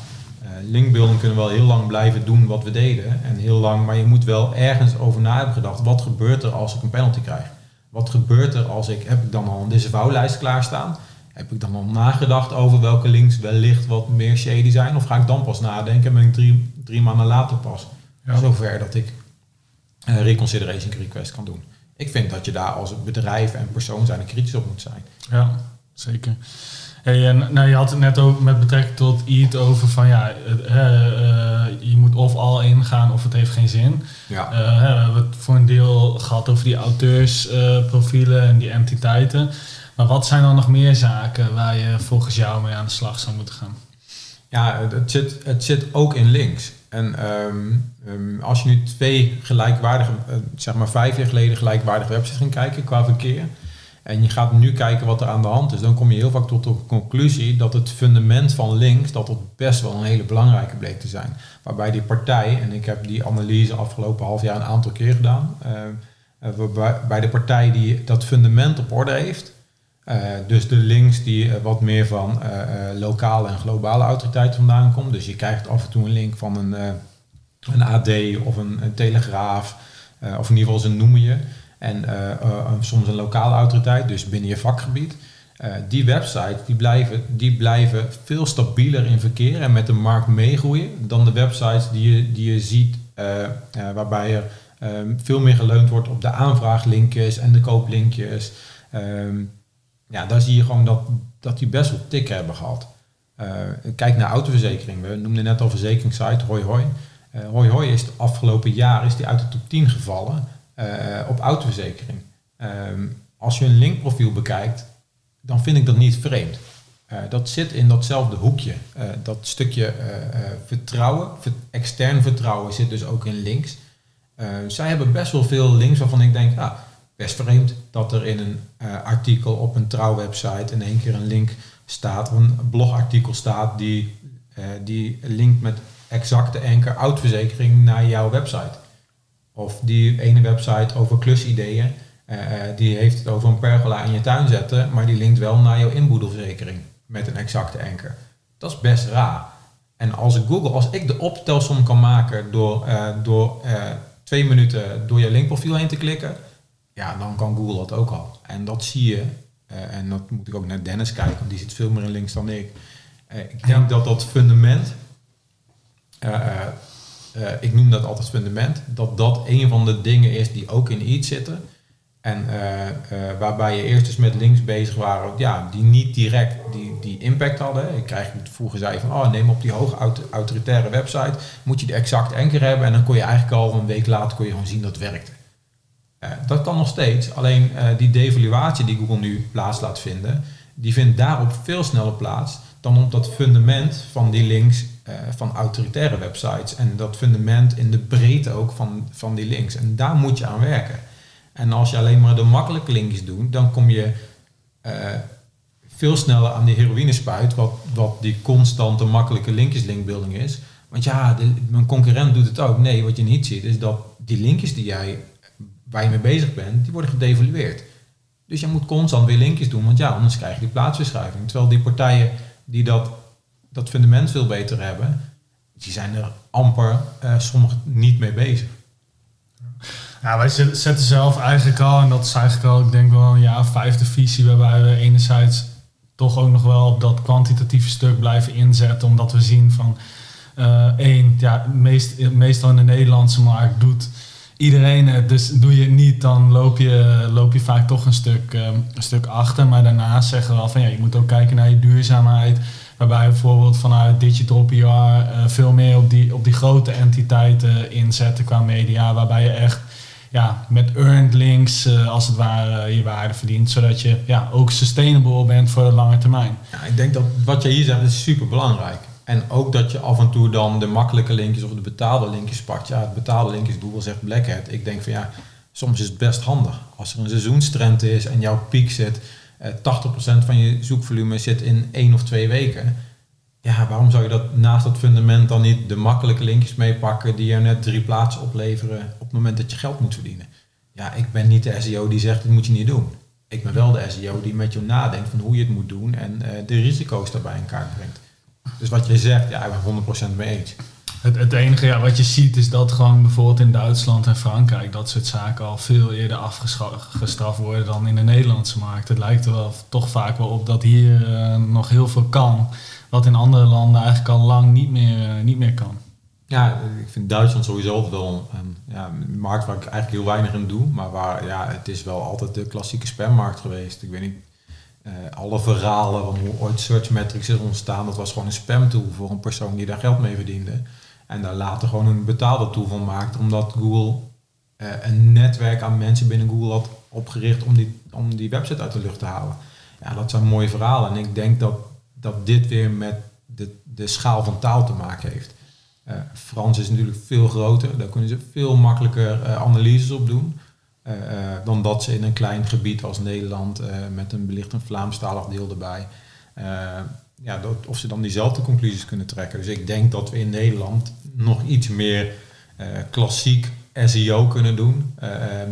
linkbuilding kunnen we wel heel lang blijven doen wat we deden en heel lang, maar je moet wel ergens over na hebben gedacht. Wat gebeurt er als ik een penalty krijg? Wat gebeurt er als ik, heb ik dan al een disavowlijst klaarstaan? Heb ik dan al nagedacht over welke links wellicht wat meer shady zijn? Of ga ik dan pas nadenken en ben ik drie, drie maanden later pas ja. zover dat ik een reconsideration request kan doen? Ik vind dat je daar als bedrijf en persoon zijn kritisch op moet zijn. Ja, zeker. Hey, en, nou, je had het net ook met betrekking tot EAT over van ja, uh, je moet of al ingaan of het heeft geen zin. Ja. Uh, we hebben het voor een deel gehad over die auteursprofielen en die entiteiten. Maar wat zijn dan nog meer zaken waar je volgens jou mee aan de slag zou moeten gaan? Ja, het zit, het zit ook in links. En um, um, als je nu twee gelijkwaardige, zeg maar vijf jaar geleden gelijkwaardige websites ging kijken qua verkeer en je gaat nu kijken wat er aan de hand is, dan kom je heel vaak tot de conclusie dat het fundament van links, dat het best wel een hele belangrijke bleek te zijn. Waarbij die partij, en ik heb die analyse afgelopen half jaar een aantal keer gedaan, uh, waarbij de partij die dat fundament op orde heeft, uh, dus de links die wat meer van lokale en globale autoriteit vandaan komt. Dus je krijgt af en toe een link van een, een AD of een, een Telegraaf, of in ieder geval ze noemen je en uh, uh, soms een lokale autoriteit, dus binnen je vakgebied. Uh, die websites die blijven, die blijven veel stabieler in verkeer en met de markt meegroeien dan de websites die je, die je ziet waarbij er um, veel meer geleund wordt op de aanvraaglinkjes en de kooplinkjes. Um, ja, daar zie je gewoon dat, dat die best wel tik hebben gehad. kijk naar autoverzekering. We noemden net al verzekeringssite Hoi Hoi. Hoi Hoi is het afgelopen jaar is die uit de top 10 gevallen. Eh, op autoverzekering. Ehm, als je een linkprofiel bekijkt, dan vind ik dat niet vreemd. Uh, dat zit in datzelfde hoekje. Uh, dat stukje vertrouwen, extern vertrouwen zit dus ook in links. zij hebben best wel veel links waarvan ik denk, ah, best vreemd dat er in een artikel op een trouwwebsite in één keer een link staat, of een blogartikel staat die, die linkt met exacte enker autoverzekering naar jouw website. Of die ene website over klusideeën, uh, die heeft het over een pergola in je tuin zetten, maar die linkt wel naar jouw inboedelverzekering met een exacte anker. Dat is best raar. En als Google, als ik de optelsom kan maken door, uh, door uh, twee minuten door je linkprofiel heen te klikken, ja, dan kan Google dat ook al. En dat zie je, en dat moet ik ook naar Dennis kijken, want die zit veel meer in links dan ik. ik denk dat dat fundament uh, ik noem dat altijd fundament, dat dat een van de dingen is die ook in iets zitten. En uh, uh, waarbij je eerst eens met links bezig waren, ja, die niet direct die, die impact hadden. Ik krijg vroeger zei van, oh, neem op die hoog autoritaire website, moet je de exact anker hebben. En dan kon je eigenlijk al een week later kon je gewoon zien dat het werkte. dat kan nog steeds, alleen die devaluatie die Google nu plaats laat vinden, die vindt daarop veel sneller plaats dan op dat fundament van die links uh, van autoritaire websites. En dat fundament in de breedte ook van, van die links. En daar moet je aan werken. En als je alleen maar de makkelijke linkjes doet, dan kom je uh, veel sneller aan die heroïne spuit, wat, wat die constante makkelijke linkjes linkbuilding is. Want ja, de, mijn concurrent doet het ook. Nee, wat je niet ziet is dat die linkjes die jij, waar je mee bezig bent, die worden gedevalueerd. Dus je moet constant weer linkjes doen, want ja, anders krijg je die plaatsverschuiving. Terwijl die partijen die dat dat fundament veel beter hebben, die zijn er amper uh, sommigen niet mee bezig. Ja, wij zetten zelf eigenlijk al, en dat is eigenlijk al, ik denk wel een jaar vijfde visie, waarbij we enerzijds toch ook nog wel op dat kwantitatieve stuk blijven inzetten, omdat we zien van uh, één, ja, meest, meestal in de Nederlandse markt doet iedereen het. Dus doe je het niet, dan loop je, loop je vaak toch een stuk, ehm, een stuk achter. Maar daarnaast zeggen we wel van ja, je moet ook kijken naar je duurzaamheid. Waarbij bijvoorbeeld vanuit Digital PR uh, veel meer op die, op die grote entiteiten inzetten qua media. Waarbij je echt ja, met earned links uh, als het ware je waarde verdient. Zodat je ja, ook sustainable bent voor de lange termijn. Ja, ik denk dat wat jij hier zegt is super belangrijk. En ook dat je af en toe dan de makkelijke linkjes of de betaalde linkjes pakt. Ja, het betaalde linkjes, Google zegt Black Hat. Ik denk van ja, soms is het best handig. Als er een seizoenstrend is en jouw piek zit, eh, 80% van je zoekvolume zit in één of twee weken. Ja, waarom zou je dat naast dat fundament dan niet de makkelijke linkjes meepakken die je net drie plaatsen opleveren op het moment dat je geld moet verdienen? Ja, ik ben niet de SEO die zegt, dit moet je niet doen. Ik ben wel de SEO die met je nadenkt van hoe je het moet doen en uh, de risico's daarbij in kaart brengt. Dus wat je zegt, ja, ik ben 100% mee eens. Het, het enige ja, wat je ziet is dat gewoon bijvoorbeeld in Duitsland en Frankrijk dat soort zaken al veel eerder afgestraft worden dan in de Nederlandse markt. Het lijkt er wel toch vaak wel op dat hier uh, nog heel veel kan, wat in andere landen eigenlijk al lang niet meer, uh, niet meer kan. Ja, ik vind Duitsland sowieso wel een ja, markt waar ik eigenlijk heel weinig in doe, maar waar ja, het is wel altijd de klassieke spammarkt geweest. Ik weet niet, uh, alle verhalen van hoe ooit Search Metrics is ontstaan, dat was gewoon een spamtool voor een persoon die daar geld mee verdiende. En daar later gewoon een betaalde tool van maakte, omdat Google uh, een netwerk aan mensen binnen Google had opgericht om die, om die website uit de lucht te halen. Ja, dat zijn mooie verhalen. En ik denk dat, dat dit weer met de, de schaal van taal te maken heeft. Uh, Frans is natuurlijk veel groter, daar kunnen ze veel makkelijker analyses op doen. Dan dat ze in een klein gebied als Nederland met een belicht een Vlaamstalig deel erbij. Ja, dat, of ze dan diezelfde conclusies kunnen trekken. Dus ik denk dat we in Nederland nog iets meer klassiek SEO kunnen doen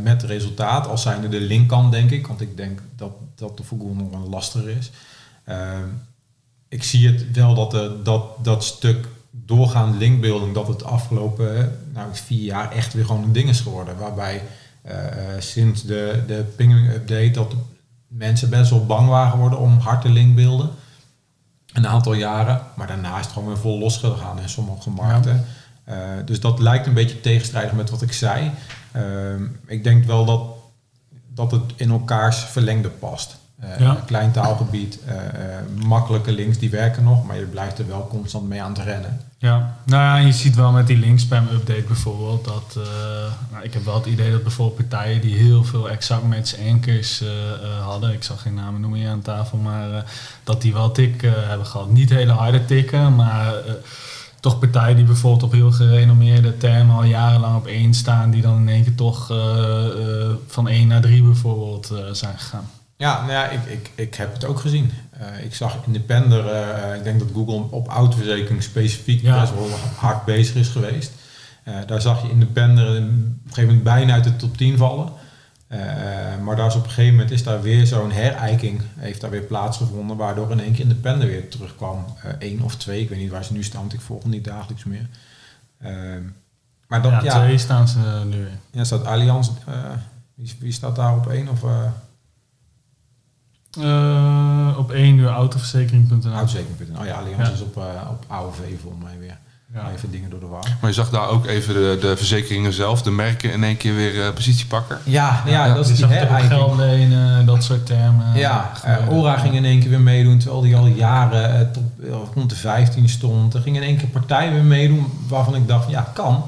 met resultaat. Als zijnde de linkkant denk ik, want ik denk dat dat voor Google nog een lastiger is. ik zie het wel dat de, dat, dat stuk doorgaande linkbuilding, dat het afgelopen nou, vier jaar echt weer gewoon een ding is geworden. Waarbij sinds de, de pinging update dat mensen best wel bang waren geworden om hard te linkbeelden. Een aantal jaren, maar daarna is het gewoon weer vol losgegaan in sommige markten. Ja. Uh, dus dat lijkt een beetje tegenstrijdig met wat ik zei. Uh, ik denk wel dat, dat het in elkaars verlengde past. Uh, ja. Een klein taalgebied, makkelijke links die werken nog, maar je blijft er wel constant mee aan het rennen. Ja, nou ja, je ziet wel met die linkspam update bijvoorbeeld dat uh, nou, ik heb wel het idee dat bijvoorbeeld partijen die heel veel exact match anchors uh, hadden, ik zal geen namen noemen hier aan tafel, maar dat die wel tik hebben gehad. Niet hele harde tikken, maar toch partijen die bijvoorbeeld op heel gerenommeerde termen al jarenlang op één staan, die dan in één keer toch van 1 naar 3 bijvoorbeeld zijn gegaan. Ja, nou ja, ik, ik, ik heb het ook gezien. Uh, ik zag Independer, uh, ik denk dat Google op autoverzekering specifiek ja. best wel hard bezig is geweest. Uh, daar zag je Independer op een gegeven moment bijna uit de top 10 vallen. maar daar is op een gegeven moment is daar weer zo'n herijking, heeft daar weer plaatsgevonden, waardoor in één keer Independer weer terugkwam. Eén of twee, ik weet niet waar ze nu staan, want ik volg niet dagelijks meer. maar dat, ja, ja, twee staan ze nu in. Ja, staat Allianz, wie, wie, staat daar op één? Of, uh, op 1 uur autoverzekering.nl. Autoverzekering.nl. Oh ja, Allianz ja. is op, uh, op AOV volgens mij weer. Ja. Even dingen door de war. Maar je zag daar ook even de, de verzekeringen zelf, de merken in één keer weer uh, positie pakken. Ja, ja, ja dat is die geld lenen, dat soort termen. Ja, Ora ging in één keer weer meedoen, terwijl die al jaren tot rond de 15 stond. Er ging in één keer partij weer meedoen, waarvan ik dacht, ja, kan.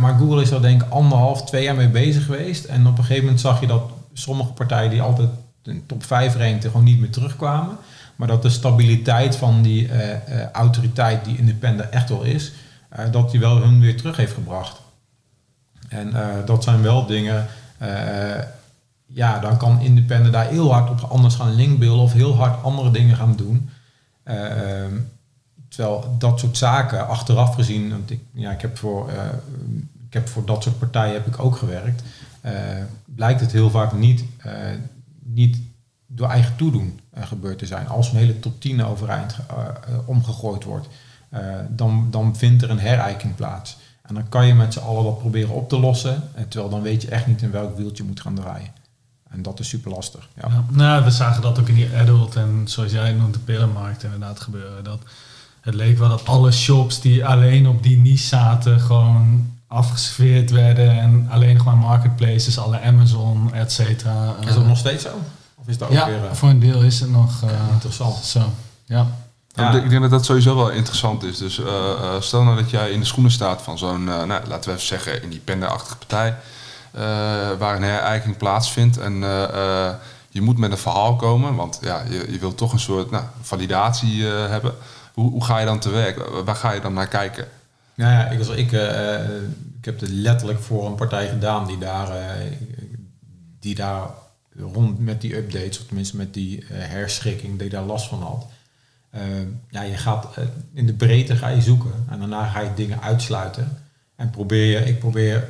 maar Google is er denk ik anderhalf, twee jaar mee bezig geweest. En op een gegeven moment zag je dat sommige partijen die altijd de top 5 range gewoon niet meer terugkwamen. Maar dat de stabiliteit van die uh, uh, autoriteit die independent echt wel is, uh, dat die wel hun weer terug heeft gebracht. En dat zijn wel dingen, ja, dan kan independent daar heel hard op anders gaan linkbeelden of heel hard andere dingen gaan doen. Ehm, terwijl dat soort zaken achteraf gezien, want ik, ja, ik, heb voor, ik heb voor dat soort partijen heb ik ook gewerkt, blijkt het heel vaak niet niet door eigen toedoen uh, gebeurd te zijn. Als een hele top 10 overeind uh, uh, omgegooid wordt, dan, dan vindt er een herijking plaats. En dan kan je met z'n allen dat proberen op te lossen, terwijl dan weet je echt niet in welk wieltje je moet gaan draaien. En dat is super lastig. Ja. nou, we zagen dat ook in die adult en zoals jij noemt de pillenmarkt inderdaad gebeuren. Dat het leek wel dat alle shops die alleen op die niche zaten gewoon afgeserveerd werden en alleen nog maar marketplaces, alle Amazon, et cetera. Is dat nog steeds zo? Of is dat ook ja, weer... eh, voor een deel is het nog eh, interessant. zo. Ja. Ja, Ik denk dat dat sowieso wel interessant is. Dus eh, eh, stel nou dat jij in de schoenen staat van zo'n, eh, nou, laten we even zeggen, independent-achtige partij, eh, waar een herijking plaatsvindt en eh, eh, je moet met een verhaal komen, want ja, je, je wilt toch een soort nou, validatie eh, hebben. Hoe, hoe ga je dan te werk? Waar ga je dan naar kijken? Nou ja, ik, was, ik, eh, eh, ik heb het letterlijk voor een partij gedaan die daar, eh, die daar rond met die updates, of tenminste met die herschikking, die daar last van had. Ja, je gaat in de breedte ga je zoeken en daarna ga je dingen uitsluiten. En probeer je, ik probeer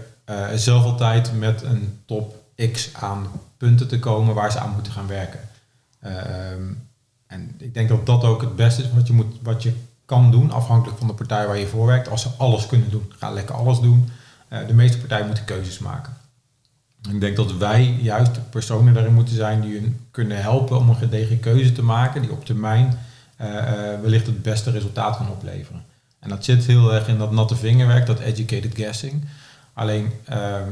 zelf altijd met een top X aan punten te komen waar ze aan moeten gaan werken. Eh, ehm, en ik denk dat dat ook het beste is wat je, moet, wat je kan doen, afhankelijk van de partij waar je voor werkt. Als ze alles kunnen doen, ga lekker alles doen. Eh, de meeste partijen moeten keuzes maken. Ik denk dat wij juist de personen daarin moeten zijn die hun kunnen helpen om een gedegen keuze te maken, die op termijn eh, eh, wellicht het beste resultaat kan opleveren. En dat zit heel erg in dat natte vingerwerk, dat educated guessing. Alleen ehm,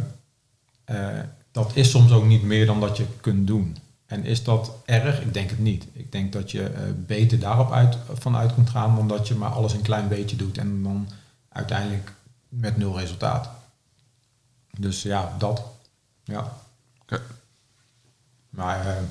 eh, dat is soms ook niet meer dan dat je kunt doen. En is dat erg? Ik denk het niet. Ik denk dat je eh, beter daarop uit, vanuit kunt gaan dan dat je maar alles een klein beetje doet en dan uiteindelijk met nul resultaat. Dus ja, dat. Ja. Maar eh,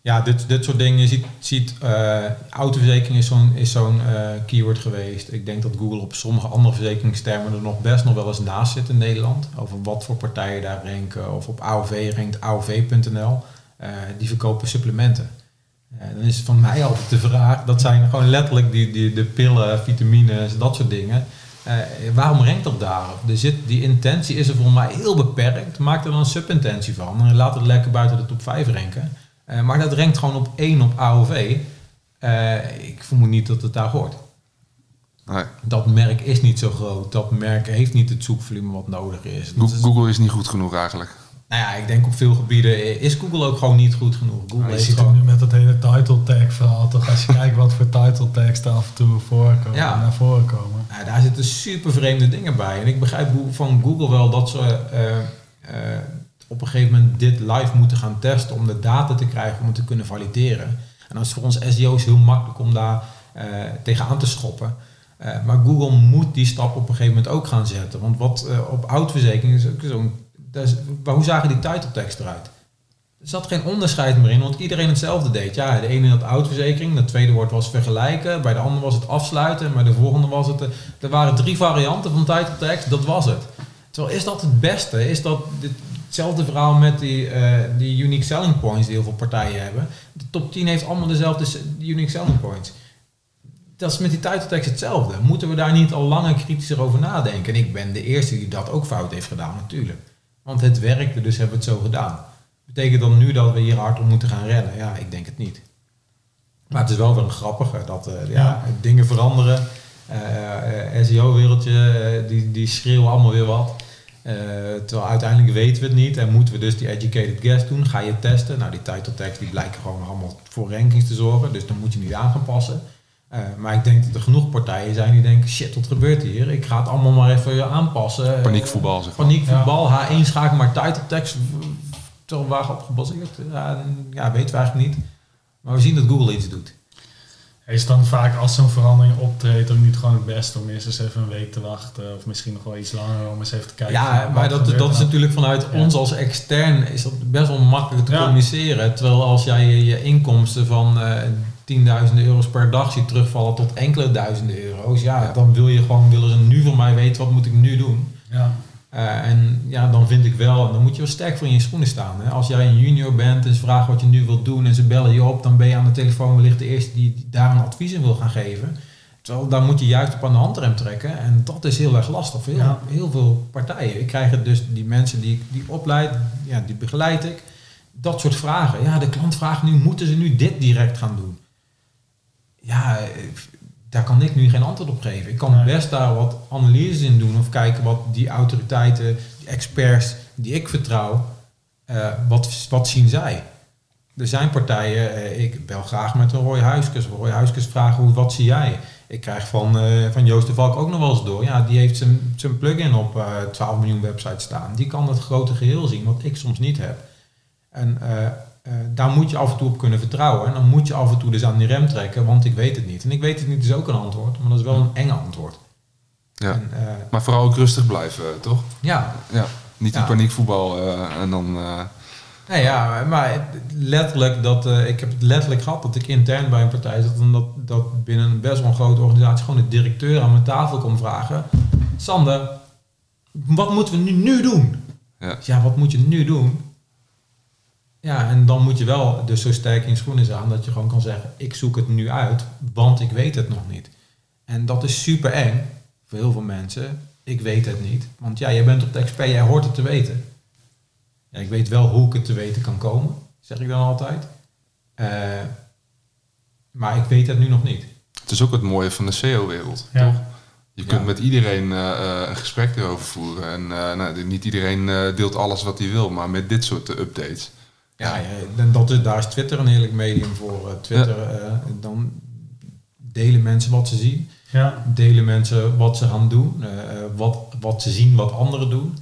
ja, dit, dit soort dingen. Je ziet, ziet eh, autoverzekering is zo'n is zo'n keyword geweest. Ik denk dat Google op sommige andere verzekeringstermen er nog best nog wel eens naast zit in Nederland. Over wat voor partijen daar ranken. Of op AOV rankt AOV.nl. Eh, die verkopen supplementen. Eh, dan is van mij altijd de vraag, dat zijn gewoon letterlijk die, die, de pillen, vitamines, dat soort dingen. Eh, waarom rankt dat daar? Er zit, die intentie is er voor mij heel beperkt. Maak er dan een subintentie van en laat het lekker buiten de top 5 ranken. Eh, maar dat rankt gewoon op 1 op AOV. Eh, ik vermoed niet dat het daar hoort. Nee. Dat merk is niet zo groot. Dat merk heeft niet het zoekvolume wat nodig is Google is niet goed genoeg eigenlijk. Nou ja, ik denk op veel gebieden is Google ook gewoon niet goed genoeg. Google Maar je ziet het gewoon... nu met dat hele title tag verhaal toch? Als je kijkt wat voor title tags er af en toe voorkomen, Ja. naar voren komen. Nou, daar zitten super vreemde dingen bij. En ik begrijp van Google wel dat ze eh, eh, op een gegeven moment dit live moeten gaan testen om de data te krijgen om het te kunnen valideren. En dat is voor ons SEO's heel makkelijk om daar eh, tegenaan te schoppen. Maar Google moet die stap op een gegeven moment ook gaan zetten. Want wat op oudverzekering is ook zo'n... is- maar hoe zagen die title tags eruit? Er zat geen onderscheid meer in, want iedereen hetzelfde deed. Ja, de ene had oudverzekering, de tweede woord was vergelijken, bij de andere was het afsluiten, maar de volgende was het... eh, Er waren drie varianten van title tags, dat was het. Terwijl is dat het beste? Is dat hetzelfde verhaal met die, eh, die unique selling points die heel veel partijen hebben? De top 10 heeft allemaal dezelfde unique selling points. Dat is met die title tags hetzelfde. Moeten we daar niet al langer kritischer over nadenken? En ik ben de eerste die dat ook fout heeft gedaan, natuurlijk. Want het werkte, dus hebben we het zo gedaan. Betekent dat nu dat we hier hard om moeten gaan rennen? Ja, ik denk het niet. Maar het is wel wel een grappige dat eh, ja, Ja. dingen veranderen. Eh, SEO-wereldje, eh, die, die schreeuwen allemaal weer wat. Terwijl uiteindelijk weten we het niet en moeten we dus die educated guess doen. Ga je testen? Nou, die title tags die blijken gewoon allemaal voor rankings te zorgen. Dus dan moet je niet aan gaan passen. Eh, maar ik denk dat er genoeg partijen zijn die denken, shit, wat gebeurt hier? Ik ga het allemaal maar even aanpassen. Paniekvoetbal, zeg maar. Paniekvoetbal, H1 schakel maar title tags. Terwijl waar op gebaseerd? Ja, ja, weten we eigenlijk niet. Maar we zien dat Google iets doet. Is dan vaak als zo'n verandering optreedt ook niet gewoon het beste om eerst eens even een week te wachten of misschien nog wel iets langer om eens even te kijken. Ja, maar dat, dat is natuurlijk vanuit Ja. ons als extern is dat best wel makkelijk te Ja. communiceren. Terwijl als jij je, je inkomsten van eh tienduizenden euro's per dag ziet terugvallen tot enkele duizenden euro's, ja, Ja. dan wil je gewoon willen ze nu van mij weten wat moet ik nu doen. dan? Ja. Eh, en ja, dan vind ik wel, dan moet je wel sterk voor in je schoenen staan. Hè? Als jij een junior bent en ze vragen wat je nu wilt doen en ze bellen je op, dan ben je aan de telefoon wellicht de eerste die, die daar een advies in wil gaan geven. Terwijl daar moet je juist op aan de handrem trekken. En dat is heel erg lastig voor heel, Ja. heel veel partijen. Ik krijg het dus, die mensen die, die opleid, ja, die begeleid ik. Dat soort vragen. Ja, de klant vraagt nu, moeten ze nu dit direct gaan doen? Ja, daar kan ik nu geen antwoord op geven. Ik kan Nee. best daar wat analyses in doen of kijken wat die autoriteiten, die experts die ik vertrouw, eh, wat, wat zien zij. Er zijn partijen, eh, ik bel graag met een Roy Huiskes. Roy Huiskes vragen, hoe, wat zie jij? ik krijg van, eh, van Joost de Valk ook nog wel eens door. Ja, die heeft zijn, zijn plugin op uh, 12 miljoen websites staan. Die kan het grote geheel zien, wat ik soms niet heb. En daar moet je af en toe op kunnen vertrouwen. En dan moet je af en toe dus aan die rem trekken, want ik weet het niet. En ik weet het niet is ook een antwoord, maar dat is wel een enge antwoord. Ja. En, maar vooral ook rustig blijven, toch? Ja. ja. Niet in paniekvoetbal en dan... Nee, ja, maar letterlijk dat, ik heb het letterlijk gehad dat ik intern bij een partij zat en dat, dat binnen een best wel een grote organisatie gewoon de directeur aan mijn tafel kon vragen. Sander, wat moeten we nu, nu doen? Ja. ja, wat moet je nu doen? Ja, en dan moet je wel dus zo sterk in schoenen staan dat je gewoon kan zeggen, ik zoek het nu uit, want ik weet het nog niet. En dat is super eng voor heel veel mensen. Ik weet het niet. Want ja, jij bent op de expert, jij hoort het te weten. Ja, ik weet wel hoe ik het te weten kan komen, zeg ik dan altijd. Uh, maar ik weet het nu nog niet. Het is ook het mooie van de SEO-wereld, toch? Je kunt met iedereen uh, een gesprek erover voeren. En uh, nou, niet iedereen deelt alles wat hij wil, maar met dit soort updates. Ja, ja dat is, daar is Twitter een heerlijk medium voor. Twitter, dan delen mensen wat ze zien. Ja. Delen mensen wat ze gaan doen. wat, wat ze zien wat anderen doen.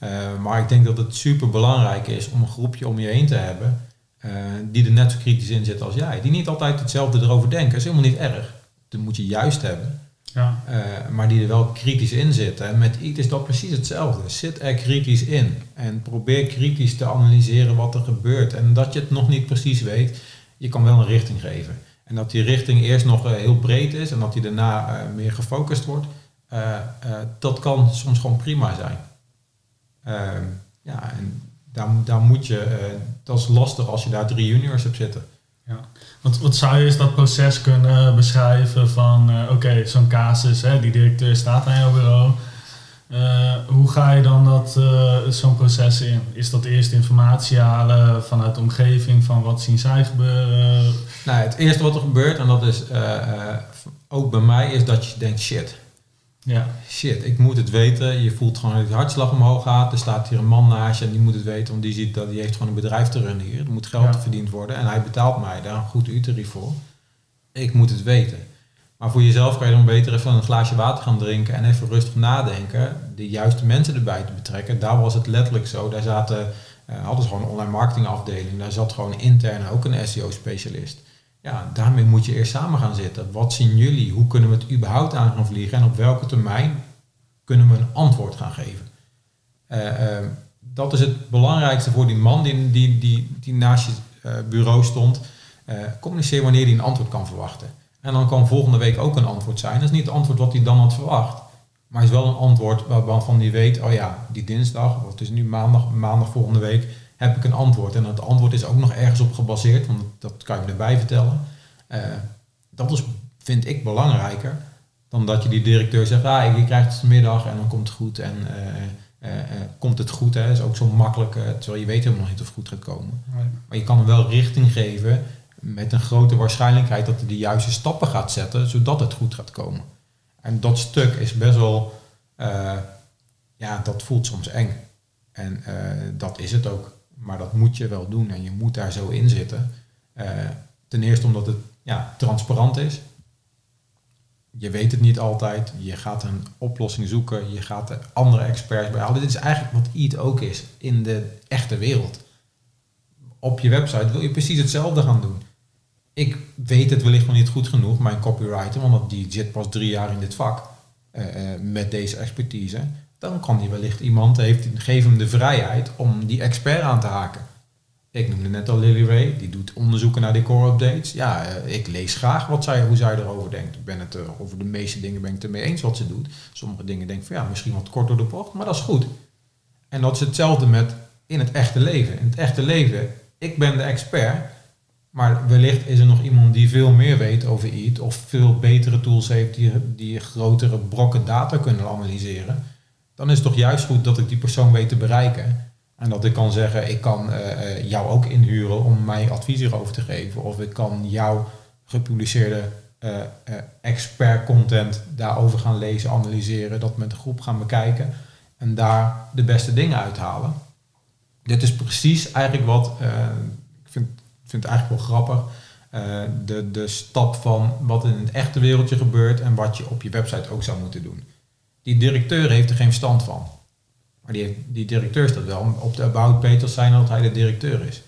Eh, maar ik denk dat het super belangrijk is om een groepje om je heen te hebben uh, die er net zo kritisch in zit als jij. Die niet altijd hetzelfde erover denken. Dat is helemaal niet erg. Dat moet je juist hebben. Ja. Uh, maar die er wel kritisch in zitten. En met iets is dat precies hetzelfde. Zit er kritisch in. En probeer kritisch te analyseren wat er gebeurt. En dat je het nog niet precies weet, je kan wel een richting geven. En dat die richting eerst nog heel breed is en dat die daarna meer gefocust wordt, dat kan soms gewoon prima zijn. Ehm, ja, en daar, daar moet je, dat is lastig als je daar drie juniors hebt zitten. Wat, wat zou je eens dat proces kunnen beschrijven van, uh, oké, zo'n casus, hè, die directeur staat aan jouw bureau. Uh, hoe ga je dan dat, zo'n proces in? Is dat eerst informatie halen vanuit de omgeving van wat zien zij gebeuren? Nou, het eerste wat er gebeurt, en dat is ook bij mij, is dat je denkt, shit, ja. Shit, ik moet het weten. Je voelt gewoon dat je hartslag omhoog gaat. Er staat hier een man naast je en die moet het weten. Want die ziet dat die heeft gewoon een bedrijf te runnen hier. Er moet geld verdiend worden. En hij betaalt mij daar een goed uurtarief voor. Ik moet het weten. Maar voor jezelf kan je dan beter even een glaasje water gaan drinken en even rustig nadenken. De juiste mensen erbij te betrekken. Daar was het letterlijk zo. Daar zaten, uh, hadden ze gewoon een online marketingafdeling. Daar zat gewoon intern ook een SEO-specialist. Ja, daarmee moet je eerst samen gaan zitten. Wat zien jullie? Hoe kunnen we het überhaupt aan gaan vliegen? En op welke termijn kunnen we een antwoord gaan geven? Uh, uh, dat is het belangrijkste voor die man die, die, die, die naast je uh, bureau stond. communiceer wanneer hij een antwoord kan verwachten. En dan kan volgende week ook een antwoord zijn. Dat is niet het antwoord wat hij dan had verwacht. Maar het is wel een antwoord waarvan hij weet, oh ja, die dinsdag, of het is nu maandag, maandag volgende week, heb ik een antwoord. En het antwoord is ook nog ergens op gebaseerd, want dat kan je erbij vertellen. Uh, dat is, vind ik belangrijker dan dat je die directeur zegt, ah, je krijgt het vanmiddag en dan komt het goed. En uh, komt het goed, hè? is ook zo makkelijk, terwijl je weet helemaal niet of het goed gaat komen. Maar je kan hem wel richting geven met een grote waarschijnlijkheid dat hij de juiste stappen gaat zetten, zodat het goed gaat komen. En dat stuk is best wel, ja, dat voelt soms eng. En dat is het ook. Maar dat moet je wel doen en je moet daar zo in zitten. Uh, ten eerste omdat het ja, transparant is. Je weet het niet altijd. Je gaat een oplossing zoeken. Je gaat er andere experts bij halen. Dit is eigenlijk wat EAT ook is in de echte wereld. Op je website wil je precies hetzelfde gaan doen. Ik weet het wellicht nog niet goed genoeg, mijn copywriter, want die zit pas drie jaar in dit vak uh, met deze expertise dan kan die wellicht iemand, heeft, geef hem de vrijheid om die expert aan te haken. Ik noemde net al Lily Ray, die doet onderzoeken naar decor updates. Ja, eh, ik lees graag wat zij, hoe zij erover denkt. Ik ben het er, over de meeste dingen ben ik het ermee eens wat ze doet. Sommige dingen denk ik van ja, misschien wat kort door de bocht, maar dat is goed. En dat is hetzelfde met in het echte leven. In het echte leven, ik ben de expert, maar wellicht is er nog iemand die veel meer weet over iets of veel betere tools heeft die, die grotere brokken data kunnen analyseren dan is het toch juist goed dat ik die persoon weet te bereiken. En dat ik kan zeggen, ik kan eh, eh, jou ook inhuren om mij advies hierover te geven. Of ik kan jouw gepubliceerde uh, expert content daarover gaan lezen, analyseren, dat met de groep gaan bekijken en daar de beste dingen uithalen. Dit is precies eigenlijk wat, ik vind, vind eigenlijk wel grappig, de, de stap van wat in het echte wereldje gebeurt en wat je op je website ook zou moeten doen. Die directeur heeft er geen verstand van. Maar die, die directeur staat wel op de about als zijn dat hij de directeur is.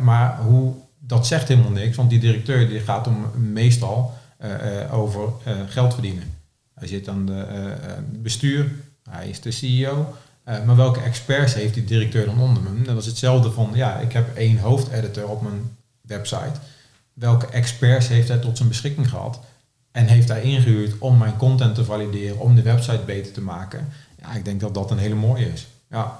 maar hoe, dat zegt helemaal niks, want die directeur die gaat om meestal over geld verdienen. Hij zit aan het bestuur, hij is de CEO. Maar welke experts heeft die directeur dan onder me? Dat is hetzelfde van, ja, ik heb één hoofdeditor op mijn website. Welke experts heeft hij tot zijn beschikking gehad? En heeft hij ingehuurd om mijn content te valideren, om de website beter te maken? Ja, ik denk dat dat een hele mooie is. Ja.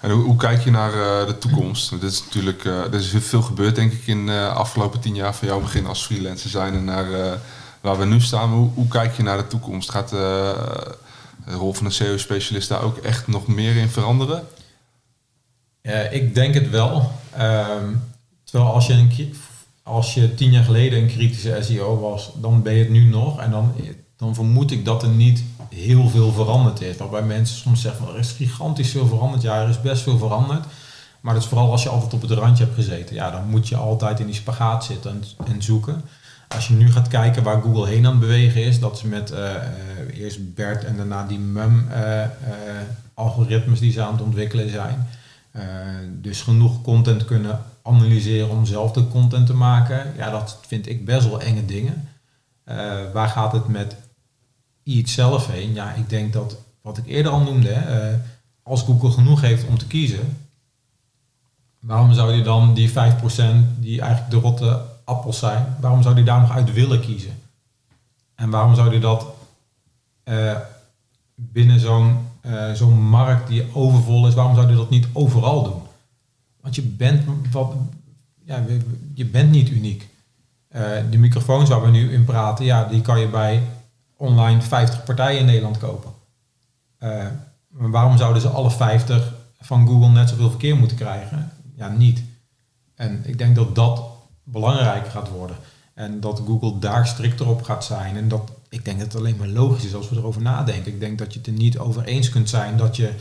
En hoe, hoe kijk je naar uh, de toekomst? Dit is natuurlijk, uh, er is veel gebeurd denk ik in de afgelopen tien jaar van jouw begin als freelancer zijn en naar waar we nu staan. Hoe, hoe, kijk je naar de toekomst? Gaat de rol van een SEO-specialist daar ook echt nog meer in veranderen? Ik denk het wel. Ehm, terwijl als je, een, als je tien jaar geleden een kritische SEO was, dan ben je het nu nog. En dan, dan vermoed ik dat er niet heel veel veranderd is. Waarbij mensen soms zeggen, er is gigantisch veel veranderd. Ja, er is best veel veranderd. Maar dat is vooral als je altijd op het randje hebt gezeten. Ja, dan moet je altijd in die spagaat zitten en, en zoeken. Als je nu gaat kijken waar Google heen aan het bewegen is, dat ze met uh, eerst BERT en daarna die MUM uh, algoritmes die ze aan het ontwikkelen zijn. dus genoeg content kunnen analyseren om zelf de content te maken. Ja, dat vind ik best wel enge dingen. waar gaat het met iets zelf heen? Ja, ik denk dat, wat ik eerder al noemde, als Google genoeg heeft om te kiezen, waarom zou je dan die 5% die eigenlijk de rotte appels zijn, waarom zou hij daar nog uit willen kiezen? En waarom zou hij dat uh, binnen zo'n zo'n markt die overvol is, waarom zou hij dat niet overal doen? Want je bent, wat, ja, je bent niet uniek. Uh, de microfoons waar we nu in praten, ja, die kan je bij online 50 partijen in Nederland kopen. maar waarom zouden ze alle 50 van Google net zoveel verkeer moeten krijgen? Ja, niet. En ik denk dat dat belangrijker gaat worden. En dat Google daar strikter op gaat zijn. En dat, ik denk dat het alleen maar logisch is als we erover nadenken. Ik denk dat je het er niet over eens kunt zijn dat je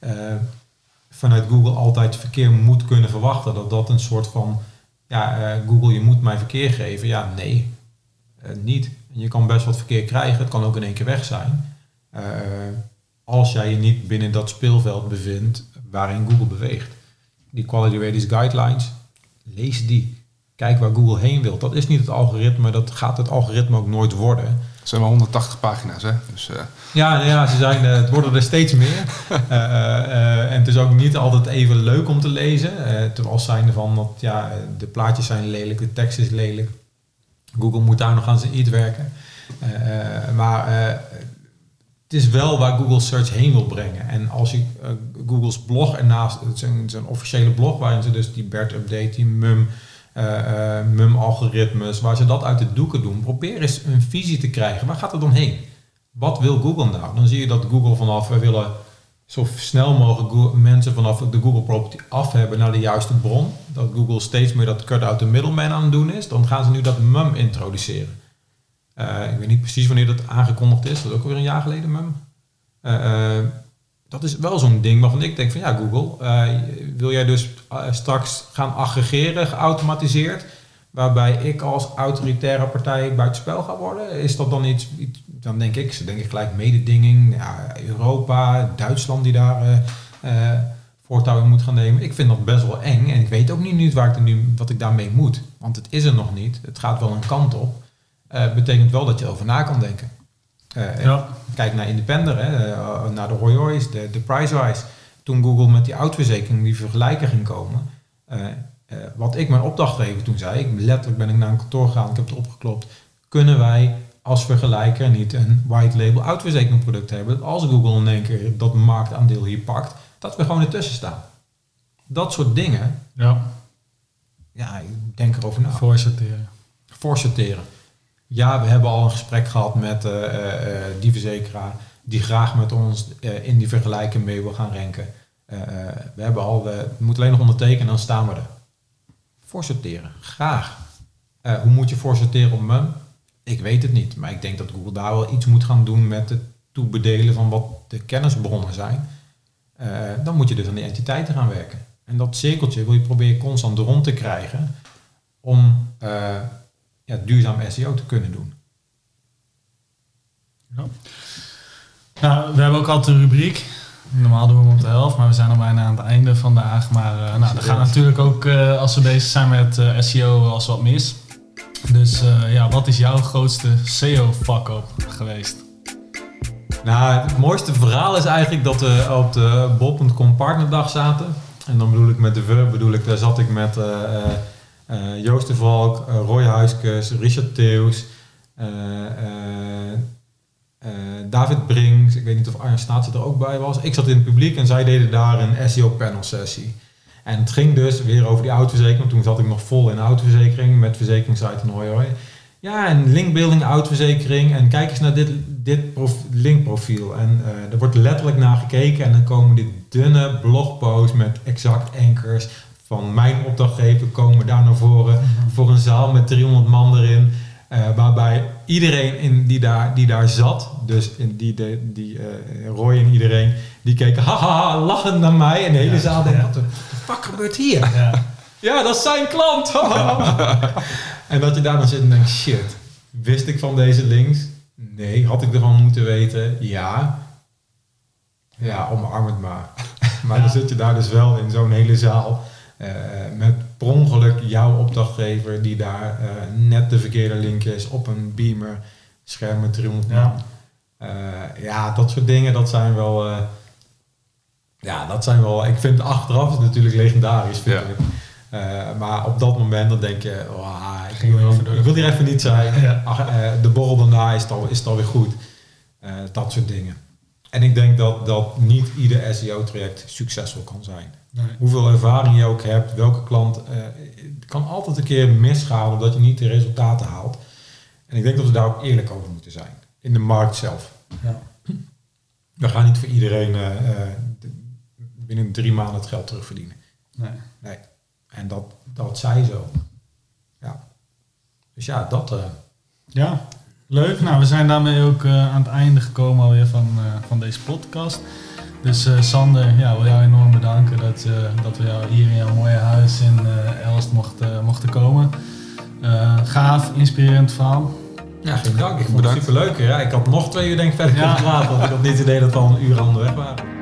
uh, vanuit Google altijd verkeer moet kunnen verwachten. Dat dat een soort van, ja, uh, Google, je moet mij verkeer geven. Ja, nee, uh, niet. Je kan best wat verkeer krijgen. Het kan ook in één keer weg zijn. als jij je niet binnen dat speelveld bevindt waarin Google beweegt. Die Quality Ratings Guidelines, lees die. Kijk waar Google heen wil. Dat is niet het algoritme, dat gaat het algoritme ook nooit worden. Het zijn maar 180 pagina's, hè? Dus, uh... Ja, ja ze zijn, uh, het worden er steeds meer. uh, en het is ook niet altijd even leuk om te lezen. terwijl zijnde van dat ja, de plaatjes zijn lelijk, de tekst is lelijk. Google moet daar nog aan zijn iets werken. maar het is wel waar Google Search heen wil brengen. En als je Google's blog ernaast, zijn, zijn officiële blog, waarin ze dus die BERT-update, die MUM uh, MUM-algoritmes, waar ze dat uit de doeken doen. Probeer eens een visie te krijgen. Waar gaat het dan heen? Wat wil Google nou? Dan zie je dat Google vanaf, we willen zo snel mogelijk mensen vanaf de Google property af hebben naar de juiste bron. Dat Google steeds meer dat cut out the middleman aan het doen is. Dan gaan ze nu dat MUM introduceren. Uh, ik weet niet precies wanneer dat aangekondigd is. Dat is ook weer een jaar geleden MUM. Dat is wel zo'n ding waarvan ik denk van ja Google, uh, wil jij dus uh, straks gaan aggregeren, geautomatiseerd, waarbij ik als autoritaire partij buitenspel ga worden? Is dat dan iets, dan denk ik, denk ik gelijk mededinging, ja, Europa, Duitsland die daar uh, voortouw in moet gaan nemen. Ik vind dat best wel eng en ik weet ook niet, niet waar ik er nu, wat ik daarmee moet, want het is er nog niet. Het gaat wel een kant op. betekent wel dat je over na kan denken. Ja. Kijk naar Independer, hè, eh, naar de Roy de, de PriceWise. Toen Google met die autoverzekering, die vergelijker ging komen. Uh, wat ik mijn opdrachtgever toen zei, ik, letterlijk ben ik naar een kantoor gegaan, ik heb het opgeklopt. Kunnen wij als vergelijker niet een white label autoverzekeringproduct hebben? Dat als Google in één keer dat marktaandeel hier pakt, dat we gewoon ertussen staan. Dat soort dingen. Ja. Ja, ik denk erover na. Voorsorteren. Voorsorteren. Ja, we hebben al een gesprek gehad met uh, die verzekeraar die graag met ons in die vergelijking mee wil gaan renken. we hebben al, we moeten alleen nog ondertekenen, dan staan we er. Voorsorteren, graag. hoe moet je voorsorteren op MUM? Ik weet het niet, maar ik denk dat Google daar wel iets moet gaan doen met het toebedelen van wat de kennisbronnen zijn. dan moet je dus aan die entiteiten gaan werken. En dat cirkeltje wil je proberen constant rond te krijgen om ja, duurzaam SEO te kunnen doen. Ja. Nou, we hebben ook altijd een rubriek. Normaal doen we hem op de helft, maar we zijn al bijna aan het einde vandaag. Maar uh, nou, er gaat natuurlijk ook, uh, als we bezig zijn met SEO, als wat mis. Dus ja, wat is jouw grootste SEO-fuck-up geweest? Nou, het mooiste verhaal is eigenlijk dat we op de bol.com partnerdag zaten. En dan bedoel ik met de Verb, bedoel ik, daar zat ik met Joost de Valk, Roy Huiskes, Richard Theus, David Brinks. Ik weet niet of Arjen Staatje er ook bij was. Ik zat in het publiek en zij deden daar een SEO panel sessie. En het ging dus weer over die autoverzekering. Toen zat ik nog vol in autoverzekering met verzekeringssite en hoi hoi. Ja, en linkbuilding, autoverzekering. En kijk eens naar dit, dit linkprofiel. En er wordt letterlijk naar gekeken. En dan komen dit dunne blogposts met exact anchors van mijn opdrachtgever komen daar naar voren. Voor een zaal met 300 man erin. Uh, waarbij iedereen in die, daar, die daar zat, dus in die, de, die uh, Roy en iedereen, die keken haha lachend naar mij. En de hele zaal denkt, wat de fuck gebeurt hier? Ja. ja, dat is zijn klant! En dat je daar dan zit en denkt, shit, wist ik van deze links? Nee. Had ik ervan moeten weten? Ja. Ja, omarm het maar. maar dan zit je daar dus wel in zo'n hele zaal met per ongeluk jouw opdrachtgever die daar uh, net de verkeerde link is op een beamer, scherm met 300 ja. Uh, ja, dat soort dingen, dat zijn wel... ja, dat zijn wel... Ik vind achteraf is natuurlijk legendarisch, vind ja. ik. Uh, maar op dat moment dan denk je, oh, ik, wil, ik, wil hier even niet zijn. Ja. Ach, uh, de borrel daarna is het, al, is het alweer goed. Uh, dat soort dingen. En ik denk dat, dat niet ieder SEO-traject succesvol kan zijn. Nee. Hoeveel ervaring je ook hebt, welke klant. het kan altijd een keer misgaan omdat je niet de resultaten haalt. En ik denk dat we daar ook eerlijk over moeten zijn. In de markt zelf. Ja. We gaan niet voor iedereen binnen drie maanden het geld terugverdienen. Nee. nee. En dat, dat zij zo. Ja. Dus ja, dat. Uh. Ja, leuk. Nou, we zijn daarmee ook aan het einde gekomen alweer van, van deze podcast. Dus Sander, ja, wil jou enorm bedanken dat, dat we jou hier in jouw mooie huis in Elst mochten, mochten komen. gaaf, inspirerend verhaal. Ja, geen dank. Ik vond het superleuk. Ja, ik had nog twee uur denk ik verder kunnen praten. Want ik had niet het idee dat we al een uur aan de weg waren.